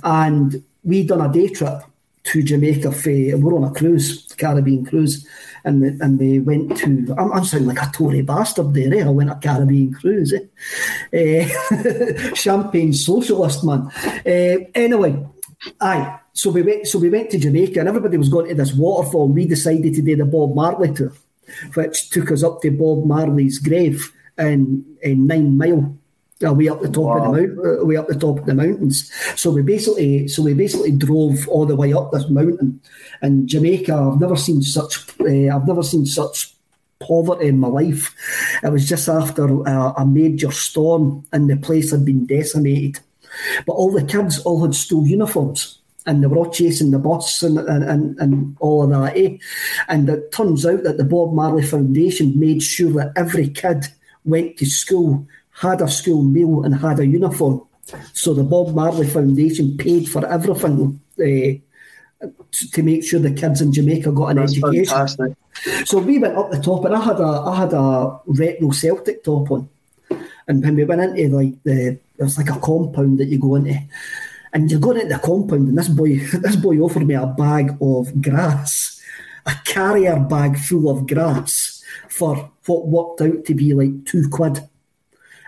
and we done a day trip to Jamaica. For, we're on a cruise, Caribbean cruise, and we- and we went to. I'm, I'm sounding like a Tory bastard there. Eh? I went a Caribbean cruise. Eh? Eh, *laughs* champagne socialist man. Eh, anyway, aye. So we went. So we went to Jamaica, and everybody was going to this waterfall. We decided to do the Bob Marley tour, which took us up to Bob Marley's grave in, in Nine Mile. uh, way up the top of the mount, uh, way up the top of the mountains. So we basically, so we basically drove all the way up this mountain. In Jamaica, I've never seen such, uh, I've never seen such poverty in my life. It was just after a, a major storm, and the place had been decimated. But all the kids all had school uniforms. And they were all chasing the bus and, and, and, and all of that. Eh? And it turns out that the Bob Marley Foundation made sure that every kid went to school had a school meal and had a uniform. So the Bob Marley Foundation paid for everything uh, to, make sure the kids in Jamaica got an That's education. fantastic. So we went up the top, and I had a I had a retro Celtic top on. And when we went into like the, it was like a compound that you go into, And you're going into the compound, and this boy, *laughs* this boy offered me a bag of grass, a carrier bag full of grass for what worked out to be like two quid.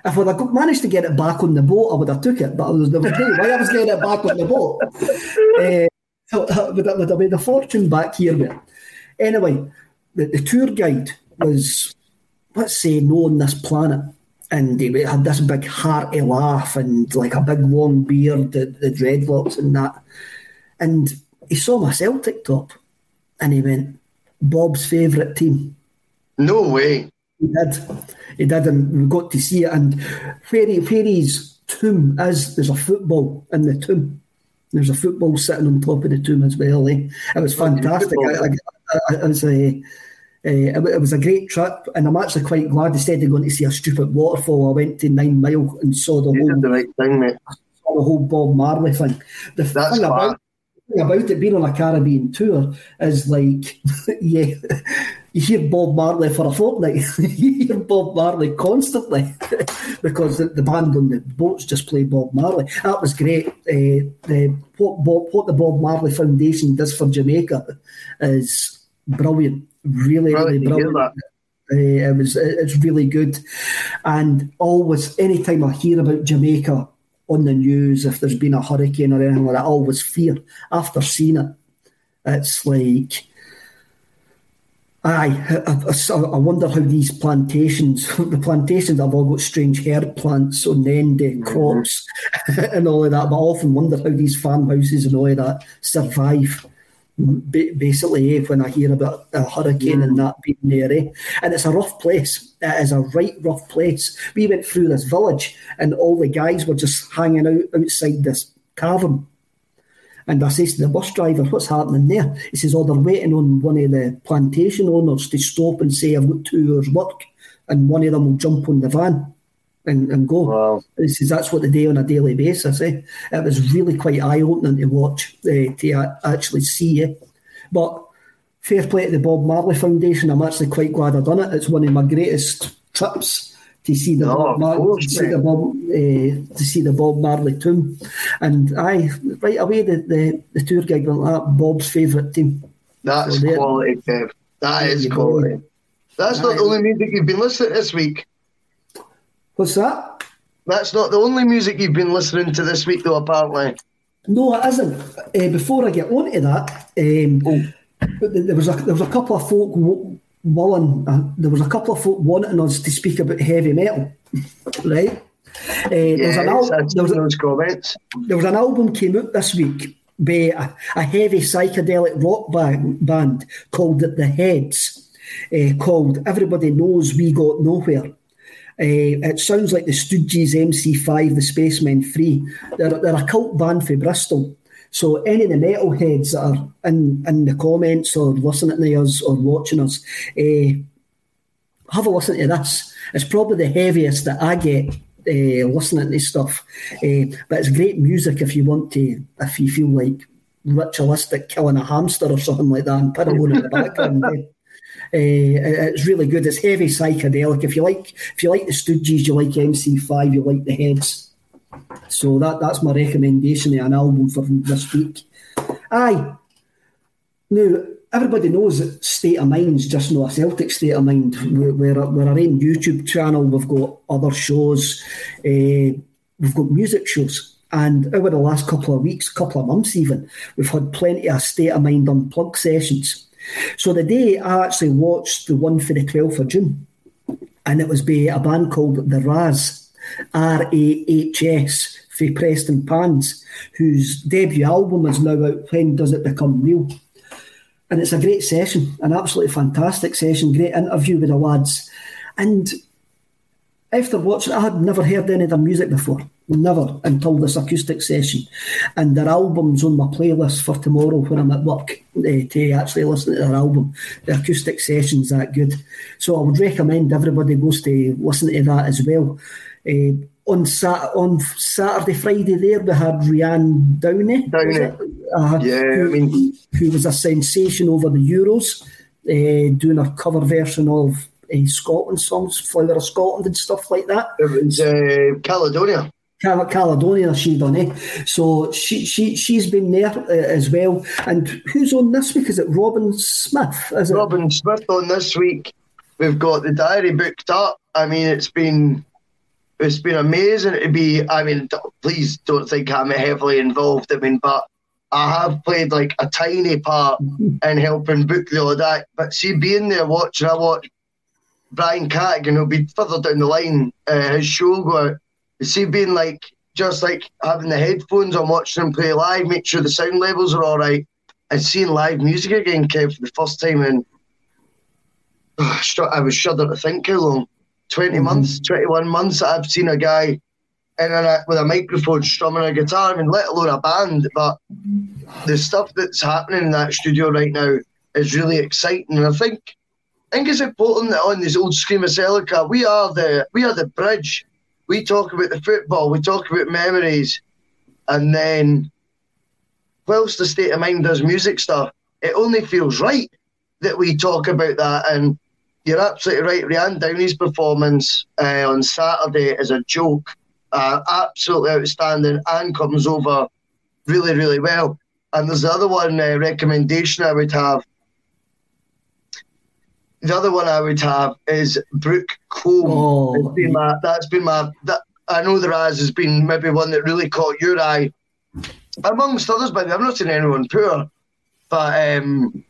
If I'd have managed to get it back on the boat, I would have took it. But I was, there was no way I was getting it back on the boat. *laughs* uh, so that would, would have made a fortune back here. But anyway, the, the tour guide was, let's say, no on this planet. And he had this big hearty laugh and like a big long beard, the, the dreadlocks and that. And he saw my Celtic top and he went, Bob's favourite team. No way. He did. He did, and we got to see it. And where, he, where his tomb is, there's a football in the tomb. There's a football sitting on top of the tomb as well. Eh? It was fantastic. I, I, I, was a, uh, it was a great trip, and I'm actually quite glad instead of going to see a stupid waterfall, I went to Nine Mile and saw the You whole the right thing, saw the whole Bob Marley thing. The That's thing about, thing about it being on a Caribbean tour is like, *laughs* yeah, you hear Bob Marley for a fortnight. *laughs* you hear Bob Marley constantly *laughs* because the, the band on the boats just play Bob Marley. That was great. Uh, the, what, Bob, what the Bob Marley Foundation does for Jamaica is brilliant. Really, really Brilliant to hear brilliant. Uh, it was it's really good, and always anytime I hear about Jamaica on the news, if there's been a hurricane or anything like that, I always fear after seeing it. It's like, aye, I, I, I wonder how these plantations, *laughs* the plantations have all got strange herb plants on the end, uh, crops *laughs* and all of that. But I often wonder how these farmhouses and all of that survive basically eh, when I hear about a hurricane and that being there. Eh? And it's a rough place. It is a right rough place. We went through this village and all the guys were just hanging out outside this cavern. And I says to the bus driver, what's happening there? He says, oh, they're waiting on one of the plantation owners to stop and say, I've got two hours work. And one of them will jump on the van and, and go. Wow. He says that's what they do on a daily basis. Eh? It was really quite eye opening to watch, uh, to actually see. Eh? But fair play to the Bob Marley Foundation. I'm actually quite glad I've done it. It's one of my greatest trips to see the Oh, Bob of Mar- course, to see the Bob uh, to see the Bob Marley tomb, and I right away the, the, the tour guide went that Bob's favourite team. That's So quality, Kev. That is you go. quality. That's not the only music you've been listening to this week. What's that? That's not the only music you've been listening to this week, though, apparently. No, it isn't. Uh, before I get on to that, um, but there was a there was a couple of folk w- willing. Uh, there was a couple of folk wanting us to speak about heavy metal, *laughs* right? Uh, there, was al- there, was a, those comments. there was an album came out this week by a, a heavy psychedelic rock band, band called The Heads, uh, called Everybody Knows We Got Nowhere. Uh, it sounds like the Stooges, MC5, the Spacemen 3. They're, they're a cult band for Bristol. So any of the metalheads that are in, in the comments or listening to us or watching us, uh, have a listen to this. It's probably the heaviest that I get uh, listening to this stuff. Uh, but it's great music if you want to, if you feel like ritualistic killing a hamster or something like that and put it on in the background. *laughs* Uh, it's really good. It's heavy psychedelic. If you like, if you like the Stooges, you like MC5, you like the Heads. So that that's my recommendation of an album for this week. Aye. Now everybody knows that State of Mind's just not a Celtic state of mind. We're, we're, we're our own YouTube channel. We've got other shows. Uh, we've got music shows. And over the last couple of weeks, couple of months even, we've had plenty of State of Mind unplugged sessions. So the day I actually watched the one for the 12th of June, and it was by a band called The Rahs, R A H S, for Prestonpans, whose debut album is now out. When does it become real? And it's a great session, an absolutely fantastic session, great interview with the lads. And after watching I had never heard any of their music before. Never until this acoustic session. And their album's on my playlist for tomorrow when I'm at work eh, to actually listen to their album. The acoustic session's that good. So I would recommend everybody goes to listen to that as well. Eh, on Sat- on Saturday, Friday there, we had Rianne Downey. Downey. Uh, Yeah, I who- mean- who was a sensation over the Euros, uh, doing a cover version of uh, Scotland songs, Flower of Scotland and stuff like that. It was uh, Caledonia. Caledonia she done, eh? So she she she's been there uh, as well. And who's on this week? Is it Robin Smith? Is it? Robin Smith on this week. We've got the diary booked up. I mean, it's been it's been amazing to be. I mean, please don't think I'm heavily involved. I mean, but I have played like a tiny part in helping book the odd act. But see, being there watching, I watch Brian Catigan, who'll be further down the line, uh, his show go out see, being like just like having the headphones on, watching them play live, make sure the sound levels are all right, and seeing live music again, Kev, for the first time in. Oh, I was shudder to think how long 20 mm-hmm. months, 21 months I've seen a guy in a, with a microphone strumming a guitar, I mean, let alone a band. But the stuff that's happening in that studio right now is really exciting. And I think I think it's important that on this old Screamacelica, we are the we are the bridge we talk about the football, we talk about memories, and then whilst the state of mind does music stuff, it only feels right that we talk about that. And you're absolutely right. Rianne Downey's performance uh, on Saturday is a joke, uh, absolutely outstanding, and comes over really, really well. And there's the other one uh, recommendation I would have the other one I would have is Brooke Combe. Oh. Been my, that's been my. That, I know the Rahs has been maybe one that really caught your eye, amongst others. By the way, I've not seen anyone poor, but um,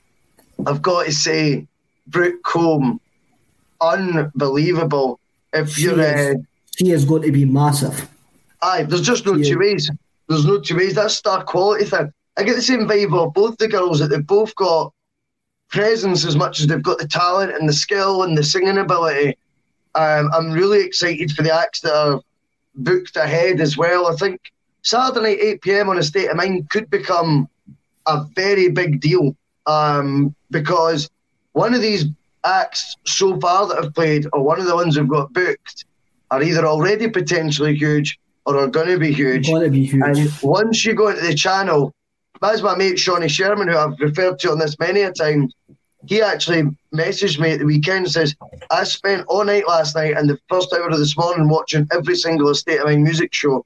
I've got to say, Brooke Combe, unbelievable. If she you're, is, uh, she is going to be massive. Aye, there's just no two ways. There's no two ways. That's star quality thing. I get the same vibe of both the girls that they've both got presence as much as they've got the talent and the skill and the singing ability. Um, I'm really excited for the acts that are booked ahead as well. I think Saturday night 8 pm on a state of mind could become a very big deal um, because one of these acts so far that have played, or one of the ones who've got booked, are either already potentially huge or are going to be huge. Going to be huge. And once you go into the channel, that's my mate Shawnee Sherman, who I've referred to on this many a time. He actually messaged me at the weekend and says, I spent all night last night and the first hour of this morning watching every single State of Mind music show.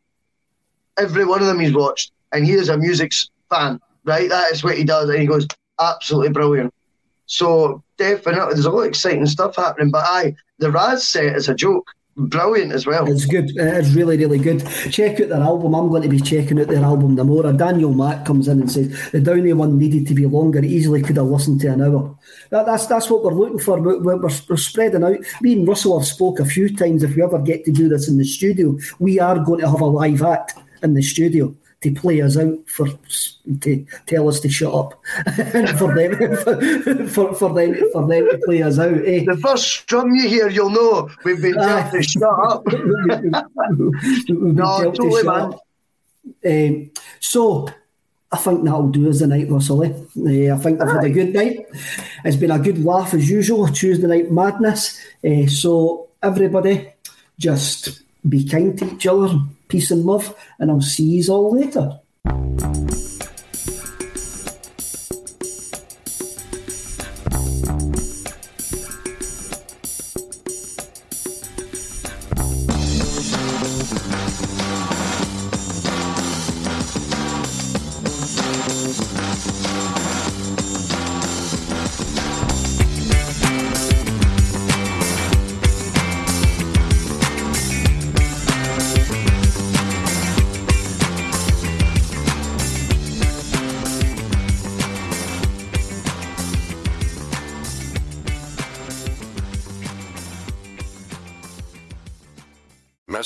Every one of them he's watched. And he is a music fan, right? That is what he does. And he goes, absolutely brilliant. So definitely, there's a lot of exciting stuff happening. But I, the Rahs set is a joke brilliant as well. It's good. It's really, really good. Check out their album. I'm going to be checking out their album the more. Daniel Mack comes in and says the Downey one needed to be longer. Easily could have listened to an hour. That, that's that's what we're looking for. We're, we're, we're, spreading out. Me and Russell have spoke a few times. If we ever get to do this in the studio, we are going to have a live act in the studio to play us out for to tell us to shut up and *laughs* for them for, for them for them to play us out. Eh? The first drum you hear, you'll know we've been told to shut up. *laughs* *laughs* no, totally, man. Um, so. I think that'll do us the night, Russell. Eh? Uh, I think I've had a good night. It's been a good laugh as usual, Tuesday night madness. Uh, so, everybody, just be kind to each other, peace and love, and I'll see you all later.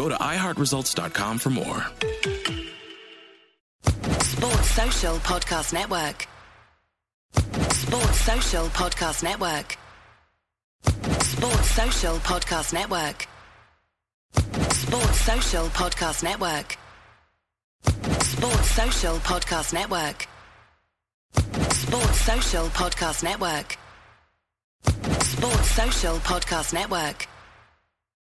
Go to iHeartResults.com for more. Sports Social Podcast Network. Sports Social Podcast Network. Sports Social Podcast Network. Sports Social Podcast Network. Sports Social Podcast Network. Sports Social Podcast Network. Sports Social Podcast Network.